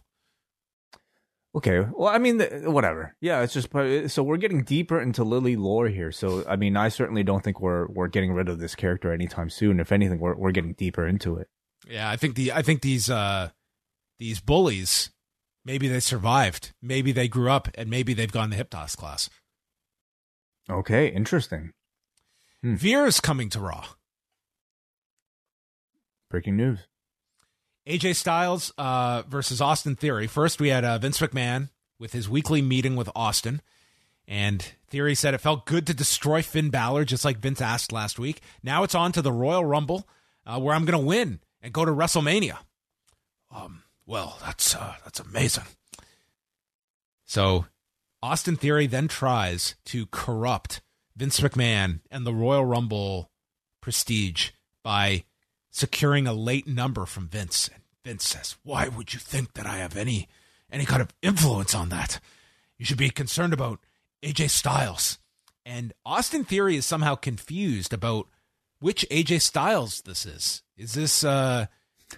[SPEAKER 3] Okay. Well, I mean, whatever. Yeah, it's just so we're getting deeper into Lily lore here. So, I mean, I certainly don't think we're we're getting rid of this character anytime soon. If anything, we're we're getting deeper into it.
[SPEAKER 2] Yeah, I think the I think these uh these bullies maybe they survived, maybe they grew up, and maybe they've gone to hip toss class.
[SPEAKER 3] Okay, interesting. Hmm.
[SPEAKER 2] Veer's coming to Raw.
[SPEAKER 3] Breaking news.
[SPEAKER 2] AJ Styles uh, versus Austin Theory. First, we had uh, Vince McMahon with his weekly meeting with Austin. And Theory said it felt good to destroy Finn Balor, just like Vince asked last week. Now it's on to the Royal Rumble, uh, where I'm going to win and go to WrestleMania. Um, well, that's uh, that's amazing. So, Austin Theory then tries to corrupt Vince McMahon and the Royal Rumble prestige by securing a late number from Vince. And Vince says, "Why would you think that I have any any kind of influence on that? You should be concerned about AJ Styles." And Austin Theory is somehow confused about which AJ Styles this is. Is this uh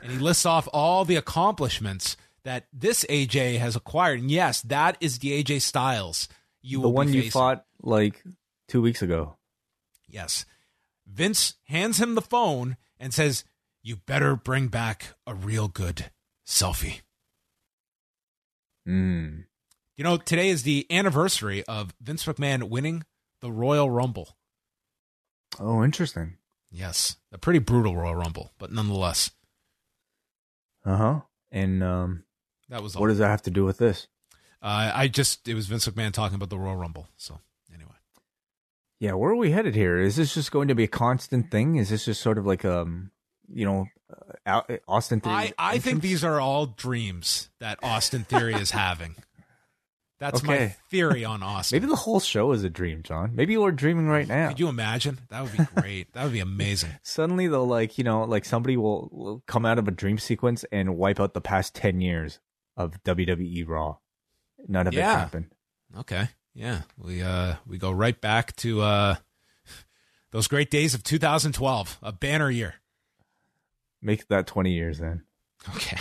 [SPEAKER 2] and he lists off all the accomplishments that this AJ has acquired. And yes, that is the AJ Styles you
[SPEAKER 3] the
[SPEAKER 2] will be
[SPEAKER 3] one you fought like two weeks ago.
[SPEAKER 2] Yes. Vince hands him the phone and says, You better bring back a real good selfie.
[SPEAKER 3] Mm.
[SPEAKER 2] You know, today is the anniversary of Vince McMahon winning the Royal Rumble.
[SPEAKER 3] Oh, interesting.
[SPEAKER 2] Yes. A pretty brutal Royal Rumble, but nonetheless,
[SPEAKER 3] Uh huh. And um,
[SPEAKER 2] that was all.
[SPEAKER 3] what does that have to do with this?
[SPEAKER 2] uh, I just, it was Vince McMahon talking about the Royal Rumble. So, anyway.
[SPEAKER 3] Yeah, where are we headed here? Is this just going to be a constant thing? Is this just sort of like um, you know, uh, Austin? Theory
[SPEAKER 2] I, I think these are all dreams that Austin Theory is having. That's my theory on Austin.
[SPEAKER 3] Maybe the whole show is a dream, John. Maybe we're dreaming right now.
[SPEAKER 2] Could you imagine? That would be great. that would be amazing.
[SPEAKER 3] Suddenly, they'll like you know, like somebody will, will come out of a dream sequence and wipe out the past ten years of WWE Raw. None of
[SPEAKER 2] Yeah.
[SPEAKER 3] it happened.
[SPEAKER 2] Okay. Yeah. We uh we go right back to uh those great days of 2012, a banner year.
[SPEAKER 3] Make that twenty years then.
[SPEAKER 2] Okay.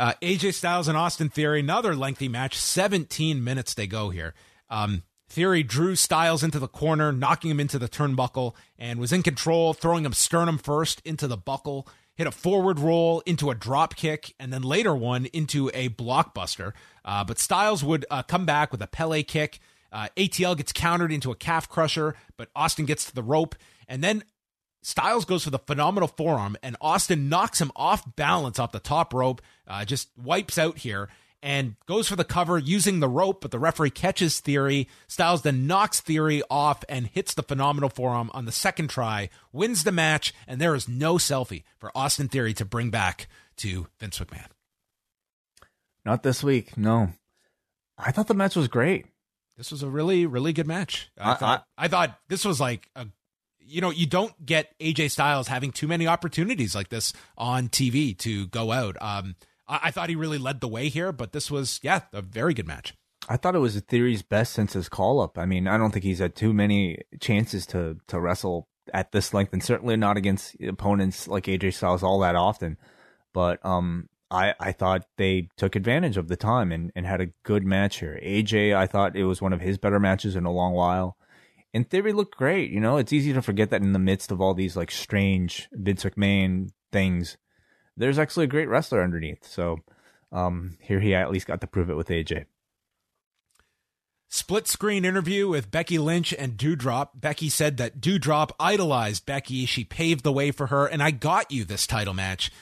[SPEAKER 2] Uh, AJ Styles and Austin Theory, another lengthy match. 17 minutes they go here. Um, Theory drew Styles into the corner, knocking him into the turnbuckle, and was in control, throwing him sternum first into the buckle, hit a forward roll into a drop kick, and then later one into a blockbuster. Uh, but Styles would uh, come back with a Pele kick. Uh, ATL gets countered into a calf crusher, but Austin gets to the rope. And then Styles goes for the phenomenal forearm, and Austin knocks him off balance off the top rope, uh, just wipes out here, and goes for the cover using the rope, but the referee catches Theory. Styles then knocks Theory off and hits the phenomenal forearm on the second try, wins the match, and there is no selfie for Austin Theory to bring back to Vince McMahon.
[SPEAKER 3] Not this week. No. I thought the match was great.
[SPEAKER 2] this was a really really good match. I,
[SPEAKER 3] I-
[SPEAKER 2] thought I, thought this was like a you know you don't get AJ Styles having too many opportunities like this on TV to go out. Um, I, I thought he really led the way here, but this was yeah a very good match.
[SPEAKER 3] I thought it was Theory's best since his call up. I mean, I don't think he's had too many chances to to wrestle at this length, and certainly not against opponents like AJ Styles all that often. But um, I I thought they took advantage of the time and and had a good match here. AJ, I thought it was one of his better matches in a long while. And Theory looked great. You know, it's easy to forget that in the midst of all these like strange Vince McMahon things, there's actually a great wrestler underneath. So um, here he at least got to prove it with AJ.
[SPEAKER 2] Split screen interview with Becky Lynch and Doudrop. Becky said that Doudrop idolized Becky. She paved the way for her, and I got you this title match.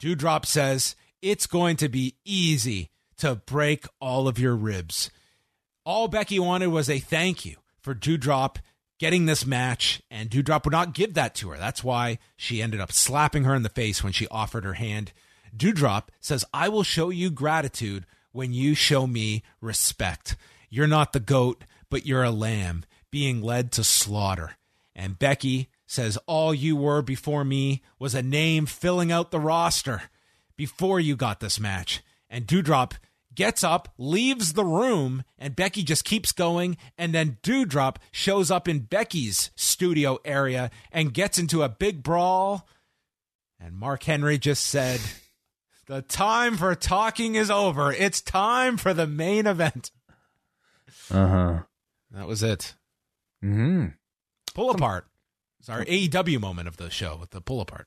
[SPEAKER 2] Doudrop says it's going to be easy to break all of your ribs. All Becky wanted was a thank you for Doudrop getting this match, and Doudrop would not give that to her. That's why she ended up slapping her in the face when she offered her hand. Doudrop says, I will show you gratitude when you show me respect. You're not the goat, but you're a lamb being led to slaughter. And Becky says, All you were before me was a name filling out the roster before you got this match. And Doudrop gets up, leaves the room, and Becky just keeps going. And then Doudrop shows up in Becky's studio area and gets into a big brawl. And Mark Henry just said, The time for talking is over. It's time for the main event.
[SPEAKER 3] Uh huh.
[SPEAKER 2] That was it.
[SPEAKER 3] Hmm.
[SPEAKER 2] Pull apart. It's our AEW moment of the show with the pull apart.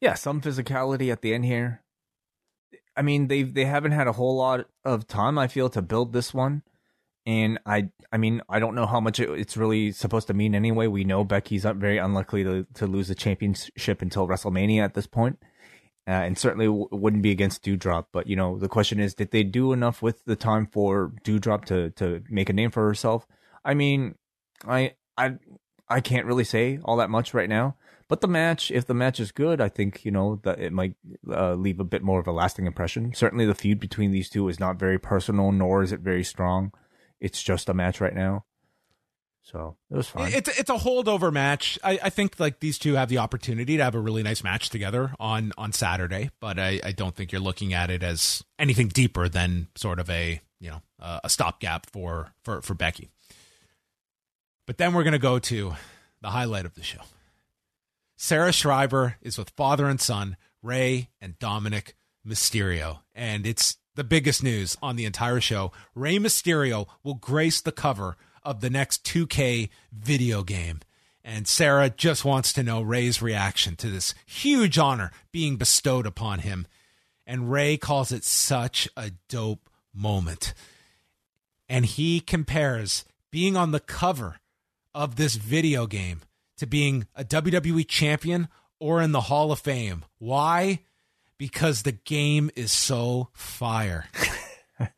[SPEAKER 3] Yeah, some physicality at the end here. I mean, they they haven't had a whole lot of time. I feel to build this one, and I I mean I don't know how much it, it's really supposed to mean anyway. We know Becky's very unlikely to to lose the championship until WrestleMania at this point. Uh, and certainly w- wouldn't be against Doudrop. But you know, the question is, did they do enough with the time for Doudrop to to make a name for herself? I mean, I I I can't really say all that much right now. But the match, if the match is good, I think you know that it might uh, leave a bit more of a lasting impression. Certainly, the feud between these two is not very personal, nor is it very strong. It's just a match right now, so it was fine.
[SPEAKER 2] It's it's a holdover match. I, I think like these two have the opportunity to have a really nice match together on on Saturday, but I, I don't think you're looking at it as anything deeper than sort of a you know uh, a stopgap for for for Becky. But then we're gonna go to the highlight of the show. Sarah Schreiber is with father and son Rey and Dominic Mysterio, and it's the biggest news on the entire show. Rey Mysterio will grace the cover of the next 2K video game. And Sarah just wants to know Rey's reaction to this huge honor being bestowed upon him. And Rey calls it such a dope moment. And he compares being on the cover of this video game to being a WWE champion or in the Hall of Fame. Why? Because the game is so fire.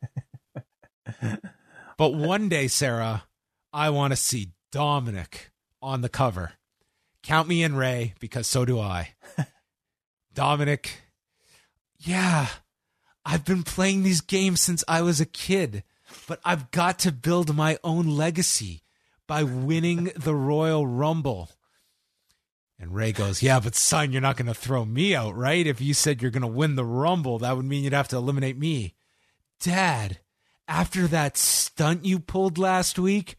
[SPEAKER 2] but one day, Sarah, I want to see Dominic on the cover. Count me in, Rey, because so do I. Dominic, yeah, I've been playing these games since I was a kid, but I've got to build my own legacy by winning the Royal Rumble. And Rey goes, Yeah, but son, you're not going to throw me out, right? If you said you're going to win the Rumble, that would mean you'd have to eliminate me. Dad, after that stunt you pulled last week,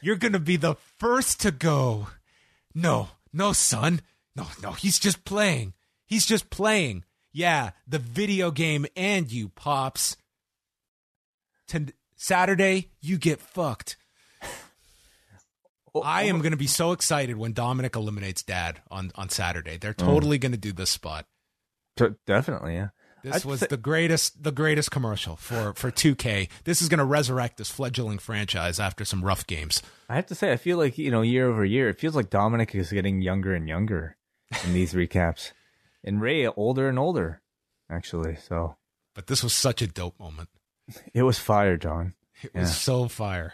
[SPEAKER 2] you're going to be the first to go. No, no, son. No, no, he's just playing. He's just playing. Yeah, the video game and you, Pops. T- Saturday, you get fucked. I am going to be so excited when Dominic eliminates Dad on on Saturday. They're mm. totally going to do this spot.
[SPEAKER 3] Definitely, yeah.
[SPEAKER 2] This
[SPEAKER 3] I'd
[SPEAKER 2] was
[SPEAKER 3] say-
[SPEAKER 2] the greatest the greatest commercial for for 2K. This is going to resurrect this fledgling franchise after some rough games.
[SPEAKER 3] I have to say, I feel like you know, year over year, it feels like Dominic is getting younger and younger in these recaps, and Rey older and older, actually. So
[SPEAKER 2] But this was such a dope moment.
[SPEAKER 3] it was fire, John.
[SPEAKER 2] It was so fire.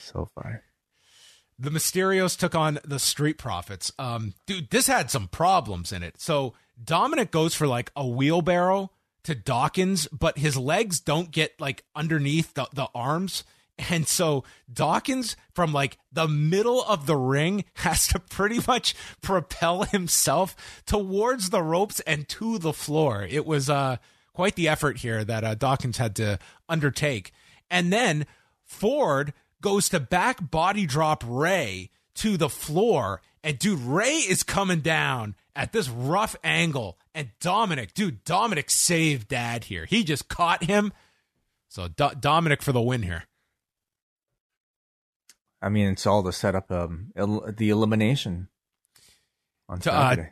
[SPEAKER 3] So fire.
[SPEAKER 2] The Mysterios took on the Street Profits. Um, dude, this had some problems in it. So Dominic goes for like a wheelbarrow to Dawkins, but his legs don't get like underneath the, the arms. And so Dawkins, from like the middle of the ring, has to pretty much propel himself towards the ropes and to the floor. It was uh, quite the effort here that uh, Dawkins had to undertake. And then Ford goes to back body drop Rey to the floor. And dude, Rey is coming down at this rough angle. And Dominic, dude, Dominic saved dad here. He just caught him. So Do- Dominic for the win here.
[SPEAKER 3] I mean, it's all to set up um, el- the elimination on
[SPEAKER 2] To, uh,
[SPEAKER 3] Saturday.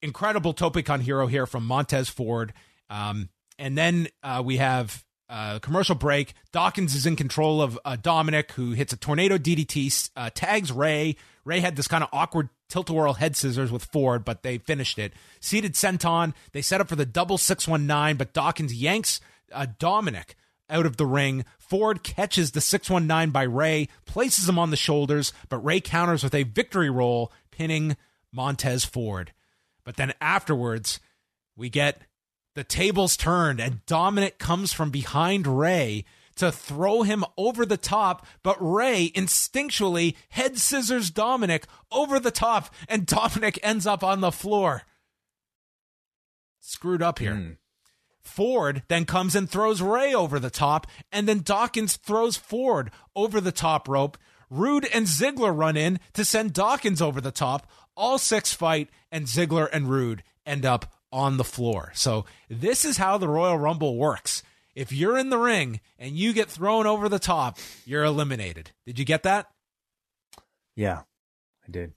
[SPEAKER 2] incredible tope con hilo here from Montez Ford. Um, and then uh, we have uh, commercial break. Dawkins is in control of uh, Dominic, who hits a tornado DDT, uh, tags Rey. Rey had this kind of awkward tilt a whirl head scissors with Ford, but they finished it. Seated senton. They set up for the double 619, but Dawkins yanks uh, Dominic out of the ring. Ford catches the 619 by Rey, places him on the shoulders, but Rey counters with a victory roll, pinning Montez Ford. But then afterwards, we get the tables turned, and Dominic comes from behind Rey to throw him over the top, but Rey instinctually head scissors Dominic over the top, and Dominic ends up on the floor. Screwed up here.
[SPEAKER 3] Mm.
[SPEAKER 2] Ford then comes and throws Rey over the top, and then Dawkins throws Ford over the top rope. Roode and Ziggler run in to send Dawkins over the top. All six fight, and Ziggler and Roode end up on the floor. So, this is how the Royal Rumble works. If you're in the ring and you get thrown over the top, you're eliminated. Did you get that?
[SPEAKER 3] Yeah, I did.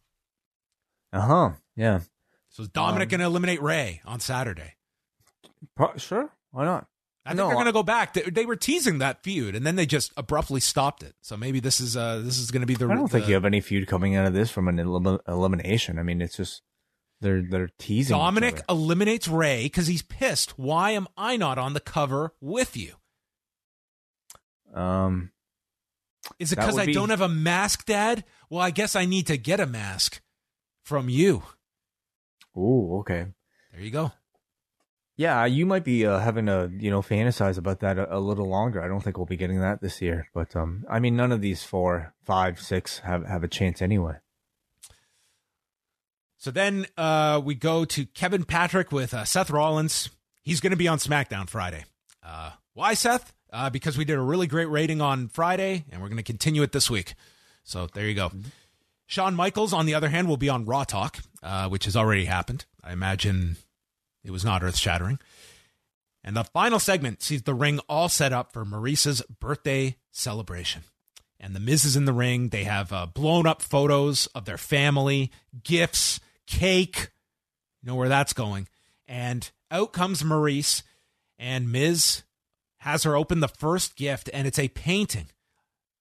[SPEAKER 3] Uh huh. Yeah.
[SPEAKER 2] So, is Dominic
[SPEAKER 3] Um,
[SPEAKER 2] going to eliminate Rey on Saturday?
[SPEAKER 3] Sure. Why not?
[SPEAKER 2] I think
[SPEAKER 3] No,
[SPEAKER 2] they're going to go back. They, they were teasing that feud, and then they just abruptly stopped it. So maybe this is uh this is going to be the.
[SPEAKER 3] I don't think you have any feud coming out of this from an elim- elimination. I mean, it's just they're they're teasing.
[SPEAKER 2] Dominic eliminates Rey because he's pissed. Why am I not on the cover with you?
[SPEAKER 3] Um.
[SPEAKER 2] Is it because I
[SPEAKER 3] be-
[SPEAKER 2] don't have a mask, Dad? Well, I guess I need to get a mask from you.
[SPEAKER 3] Ooh. Okay.
[SPEAKER 2] There you go.
[SPEAKER 3] Yeah, you might be uh, having to you know fantasize about that a, a little longer. I don't think we'll be getting that this year, but um, I mean, none of these four, five, six have have a chance anyway.
[SPEAKER 2] So then uh, we go to Kevin Patrick with uh, Seth Rollins. He's going to be on SmackDown Friday. Uh, why, Seth? Uh, because we did a really great rating on Friday, and we're going to continue it this week. So there you go. Shawn Michaels, on the other hand, will be on Raw Talk, uh, which has already happened. I imagine it was not earth shattering. And the final segment sees the ring all set up for Maryse's birthday celebration. And the Miz is in the ring. They have uh, blown up photos of their family, gifts, cake. You know where that's going. And out comes Maryse, and Miz has her open the first gift, and it's a painting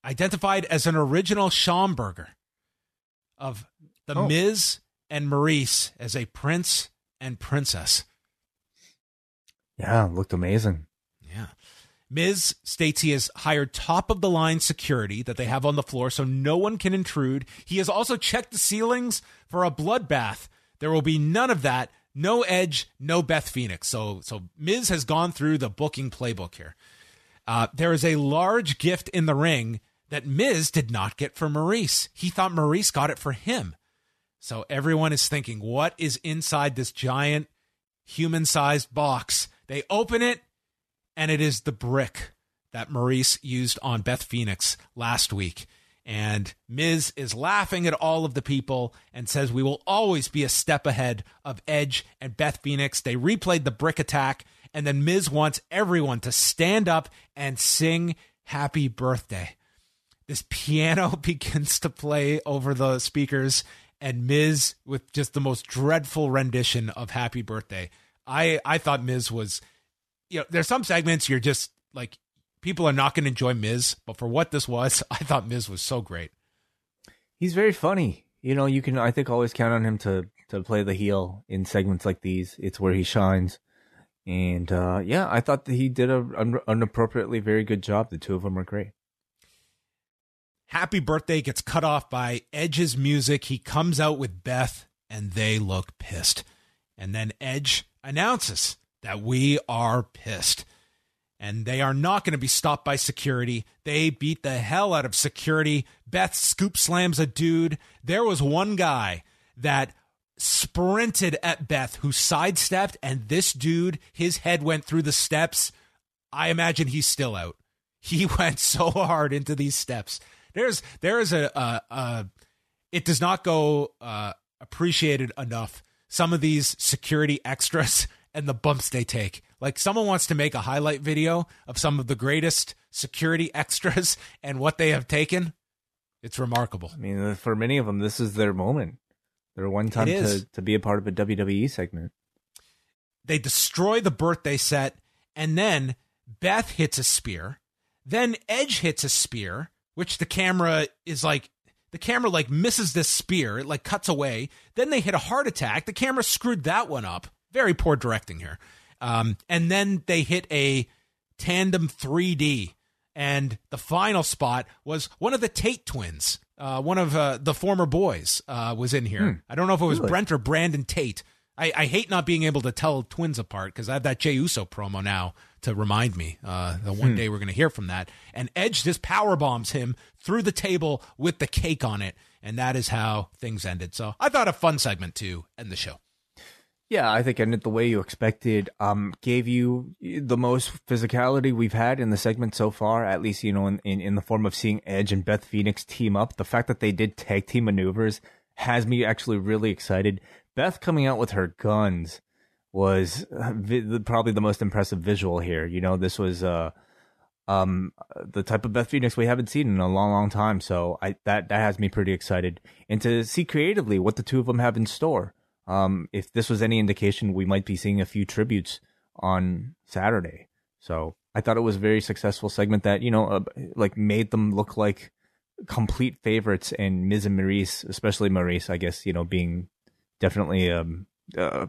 [SPEAKER 2] identified as an original Schomburger of the
[SPEAKER 3] Oh.
[SPEAKER 2] Miz and Maryse as a prince and princess.
[SPEAKER 3] Yeah, looked amazing.
[SPEAKER 2] Miz states he has hired top of the line security that they have on the floor so no one can intrude. He has also checked the ceilings for a bloodbath. There will be none of that. No Edge, no Beth Phoenix. So so Miz has gone through the booking playbook here. Uh, there is a large gift in the ring that Miz did not get for Maryse. He thought Maryse got it for him. So everyone is thinking, what is inside this giant human sized box? They open it, and it is the brick that Maryse used on Beth Phoenix last week. And Miz is laughing at all of the people and says, We will always be a step ahead of Edge and Beth Phoenix. They replayed the brick attack, and then Miz wants everyone to stand up and sing happy birthday. This piano begins to play over the speakers, and Miz with just the most dreadful rendition of happy birthday. I, I thought Miz was you know, there's some segments you're just like people are not going to enjoy Miz, but for what this was, I thought Miz was so great.
[SPEAKER 3] He's very funny. You know, you can I think always count on him to to play the heel in segments like these. It's where he shines. And uh, yeah, I thought that he did a an, an appropriately very good job. The two of them are great.
[SPEAKER 2] Happy birthday gets cut off by Edge's music. He comes out with Beth, and they look pissed. And then Edge announces that we are pissed. and they are not going to be stopped by security. They beat the hell out of security. Beth scoop slams a dude. There was one guy that sprinted at Beth who sidestepped, and this dude, his head went through the steps. I imagine he's still out. He went so hard into these steps. There's there is a, a, a it does not go uh, appreciated enough. Some of these security extras and the bumps they take. Like someone wants to make a highlight video of some of the greatest security extras and what they have taken. It's remarkable.
[SPEAKER 3] I mean, for many of them, this is their moment. Their one time to, to be a part of a WWE segment.
[SPEAKER 2] They destroy the birthday set, and then Beth hits a spear. Then Edge hits a spear, which the camera is like the camera like misses this spear, it like cuts away. Then they hit a heart attack. The camera screwed that one up. Very poor directing here. Um, and then they hit a tandem 3D. And the final spot was one of the Tate twins. Uh, one of uh, the former boys uh, was in here. Hmm. I don't know if it was really? Brent or Brandon Tate. I, I, hate not being able to tell twins apart because I have that Jey Uso promo now to remind me. Uh, the one hmm. day we're going to hear from that. And Edge just power bombs him through the table with the cake on it, and that is how things ended. So I thought a fun segment to end the show.
[SPEAKER 3] Yeah, I think ended the way you expected. Um, gave you the most physicality we've had in the segment so far. At least you know in, in, in the form of seeing Edge and Beth Phoenix team up. The fact that they did tag team maneuvers has me actually really excited. Beth coming out with her guns was vi- probably the most impressive visual here. You know, this was uh, um, the type of Beth Phoenix we haven't seen in a long, long time. So I that that has me pretty excited, and to see creatively what the two of them have in store. Um, if this was any indication, we might be seeing a few tributes on Saturday. So I thought it was a very successful segment that you know, uh, like made them look like complete favorites, and Miz and Maryse, especially Maryse, I guess you know, being definitely um, uh,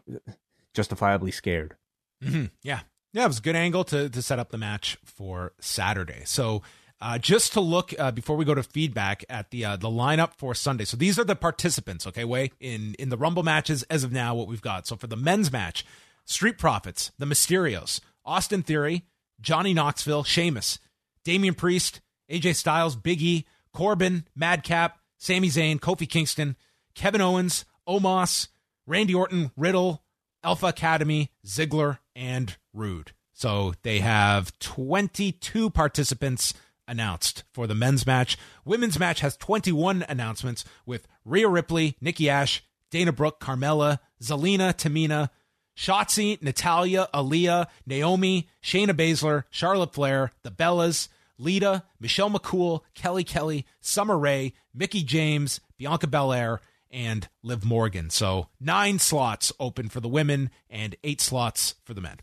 [SPEAKER 3] justifiably scared.
[SPEAKER 2] Mm-hmm. Yeah, yeah, it was a good angle to to set up the match for Saturday. So. Uh, just to look uh, before we go to feedback at the uh, the lineup for Sunday. So these are the participants, okay? Way in in the Rumble matches as of now, what we've got. So for the men's match, Street Profits, the Mysterios, Austin Theory, Johnny Knoxville, Sheamus, Damian Priest, AJ Styles, Big E, Corbin, Madcap, Sami Zayn, Kofi Kingston, Kevin Owens, Omos, Randy Orton, Riddle, Alpha Academy, Ziggler, and Roode. So they have 22 participants announced for the men's match. Women's match has 21 announcements with Rhea Ripley, Nikki Ash, Dana Brooke, Carmella, Zelina, Tamina, Shotzi, Natalya, Aliyah, Naomi, Shayna Baszler, Charlotte Flair, the Bellas, Lita, Michelle McCool, Kelly Kelly, Summer Rae, Mickie James, Bianca Belair, and Liv Morgan. So nine slots open for the women and eight slots for the men.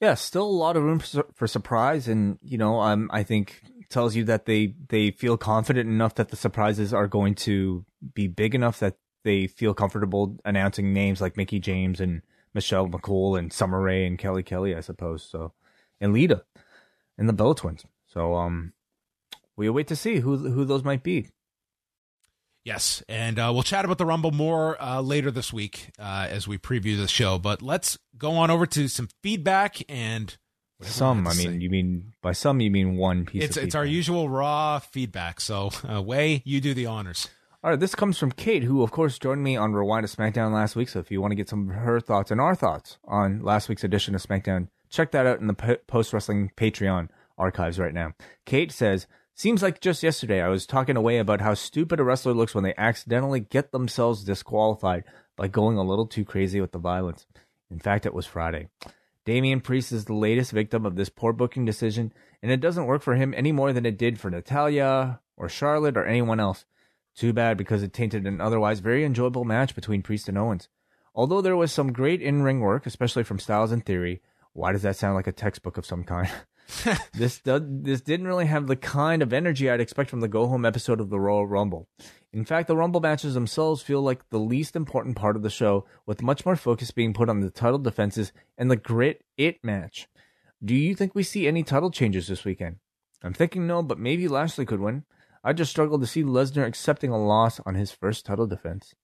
[SPEAKER 3] Yeah, still a lot of room for, for surprise, and you know, um, I think tells you that they they feel confident enough that the surprises are going to be big enough that they feel comfortable announcing names like Mickie James and Michelle McCool and Summer Rae and Kelly Kelly, I suppose. So, and Lita and the Bella Twins. So, um, we wait to see who who those might be.
[SPEAKER 2] Yes, and uh, we'll chat about the Rumble more uh, later this week uh, as we preview the show. But let's go on over to some feedback and
[SPEAKER 3] some. I mean, say. you mean by some you mean one piece.
[SPEAKER 2] It's it's our usual raw feedback. So, uh, Wai, you do the honors.
[SPEAKER 3] All right, this comes from Kate, who of course joined me on Rewind to SmackDown last week. So, if you want to get some of her thoughts and our thoughts on last week's edition of SmackDown, check that out in the post wrestling Patreon archives right now. Kate says. Seems like just yesterday I was talking away about how stupid a wrestler looks when they accidentally get themselves disqualified by going a little too crazy with the violence. In fact, it was Friday. Damian Priest is the latest victim of this poor booking decision, and it doesn't work for him any more than it did for Natalya or Charlotte or anyone else. Too bad because it tainted an otherwise very enjoyable match between Priest and Owens. Although there was some great in ring work, especially from Styles and Theory, why does that sound like a textbook of some kind? this this didn't really have the kind of energy I'd expect from the go home episode of the Royal Rumble. In fact, the Rumble matches themselves feel like the least important part of the show, with much more focus being put on the title defenses and the grit it match. Do you think we see any title changes this weekend? I'm thinking no, but maybe Lashley could win. I just struggle to see Lesnar accepting a loss on his first title defense.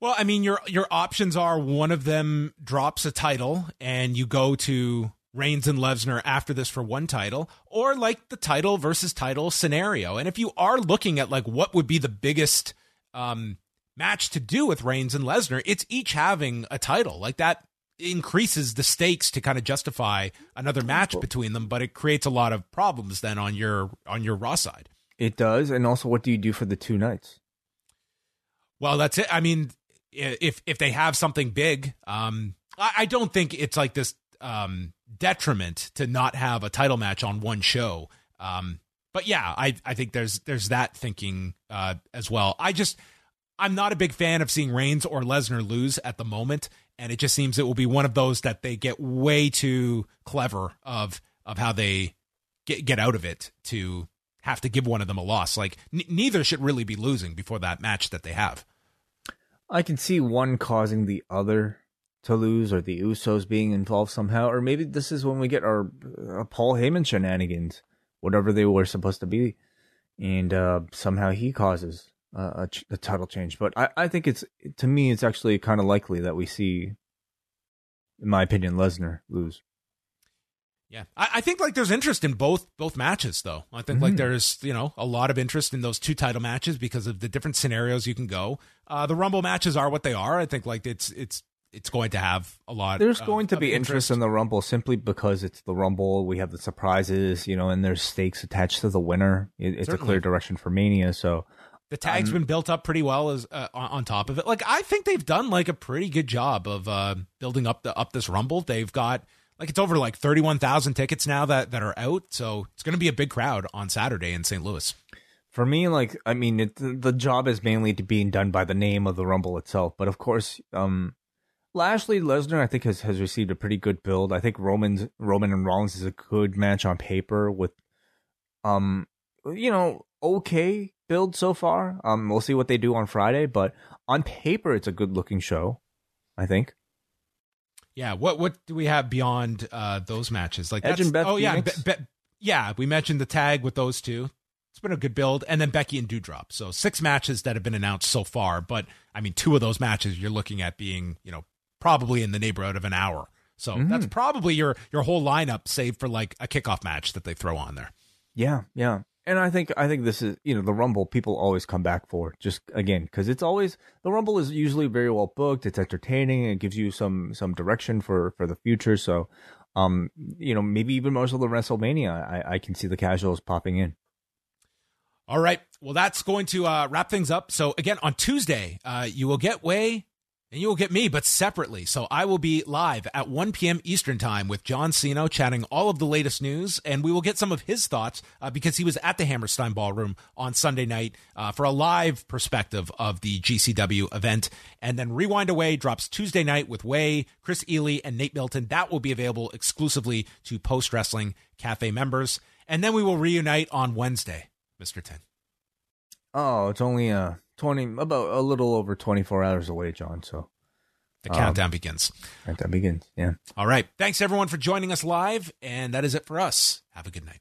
[SPEAKER 2] Well, I mean, your your options are one of them drops a title and you go to Reigns and Lesnar after this for one title, or like the title versus title scenario. And if you are looking at like what would be the biggest um, match to do with Reigns and Lesnar, it's each having a title. Like that increases the stakes to kind of justify another match between them, but it creates a lot of problems then on your on your Raw side.
[SPEAKER 3] It does, and also, what do you do for the two nights?
[SPEAKER 2] Well, that's it. I mean, if if they have something big, um, I, I don't think it's like this um, detriment to not have a title match on one show. Um, but yeah, I I think there's there's that thinking uh, as well. I just I'm not a big fan of seeing Reigns or Lesnar lose at the moment, and it just seems it will be one of those that they get way too clever of of how they get get out of it to have to give one of them a loss. Like n- neither should really be losing before that match that they have.
[SPEAKER 3] I can see one causing the other to lose, or the Usos being involved somehow, or maybe this is when we get our uh, Paul Heyman shenanigans, whatever they were supposed to be, and uh, somehow he causes uh, a, ch- a title change. But I, I think it's to me, it's actually kind of likely that we see, in my opinion, Lesnar lose.
[SPEAKER 2] Yeah, I, I, think like there's interest in both both matches though. I think mm-hmm. like there's you know a lot of interest in those two title matches because of the different scenarios you can go. Uh, the Rumble matches are what they are. I think like it's it's it's going to have a lot.
[SPEAKER 3] There's going to be interest. interest in the Rumble simply because it's the Rumble. We have the surprises, you know, and there's stakes attached to the winner. It, it's Certainly. a clear direction for Mania. So
[SPEAKER 2] the tag's um, been built up pretty well as uh, on top of it. Like I think they've done like a pretty good job of uh, building up the up this Rumble. They've got like it's over like 31,000 tickets now that that are out, so it's going to be a big crowd on Saturday in St. Louis.
[SPEAKER 3] For me, like I mean, it, the job is mainly to being done by the name of the Rumble itself, but of course, um, Lashley Lesnar I think has has received a pretty good build. I think Roman's Roman and Rollins is a good match on paper with, um, you know, okay build so far. Um, we'll see what they do on Friday, but on paper, it's a good looking show. I think.
[SPEAKER 2] Yeah. What what do we have beyond uh, those matches?
[SPEAKER 3] Like Edge and Beth.
[SPEAKER 2] Oh
[SPEAKER 3] Phoenix?
[SPEAKER 2] yeah, Be- Be- yeah. We mentioned the tag with those two. It's been a good build, and then Becky and Doudrop. So six matches that have been announced so far. But I mean, two of those matches you're looking at being you know probably in the neighborhood of an hour. So mm-hmm. that's probably your your whole lineup, save for like a kickoff match that they throw on there.
[SPEAKER 3] Yeah, yeah and I think I think this is you know the Rumble people always come back for just again because it's always the Rumble is usually very well booked. It's entertaining. It gives you some some direction for for the future. So, um, you know maybe even more so the WrestleMania, I I can see the casuals popping in.
[SPEAKER 2] All right, well that's going to uh, wrap things up. So again on Tuesday, uh, you will get Wai and you will get me, but separately. So I will be live at 1 p.m. Eastern Time with John Siino chatting all of the latest news, and we will get some of his thoughts uh, because he was at the Hammerstein Ballroom on Sunday night uh, for a live perspective of the GCW event. And then Rewind-A-Wai drops Tuesday night with Wai, Chris Ely, and Nate Milton. That will be available exclusively to Post Wrestling Cafe members. And then we will reunite on Wednesday, Mr. Ting.
[SPEAKER 3] Oh, it's only uh 20 about a little over 24 hours away, John. So
[SPEAKER 2] the countdown um, begins.
[SPEAKER 3] Countdown begins. Yeah.
[SPEAKER 2] All right. Thanks everyone for joining us live. And that is it for us. Have a good night.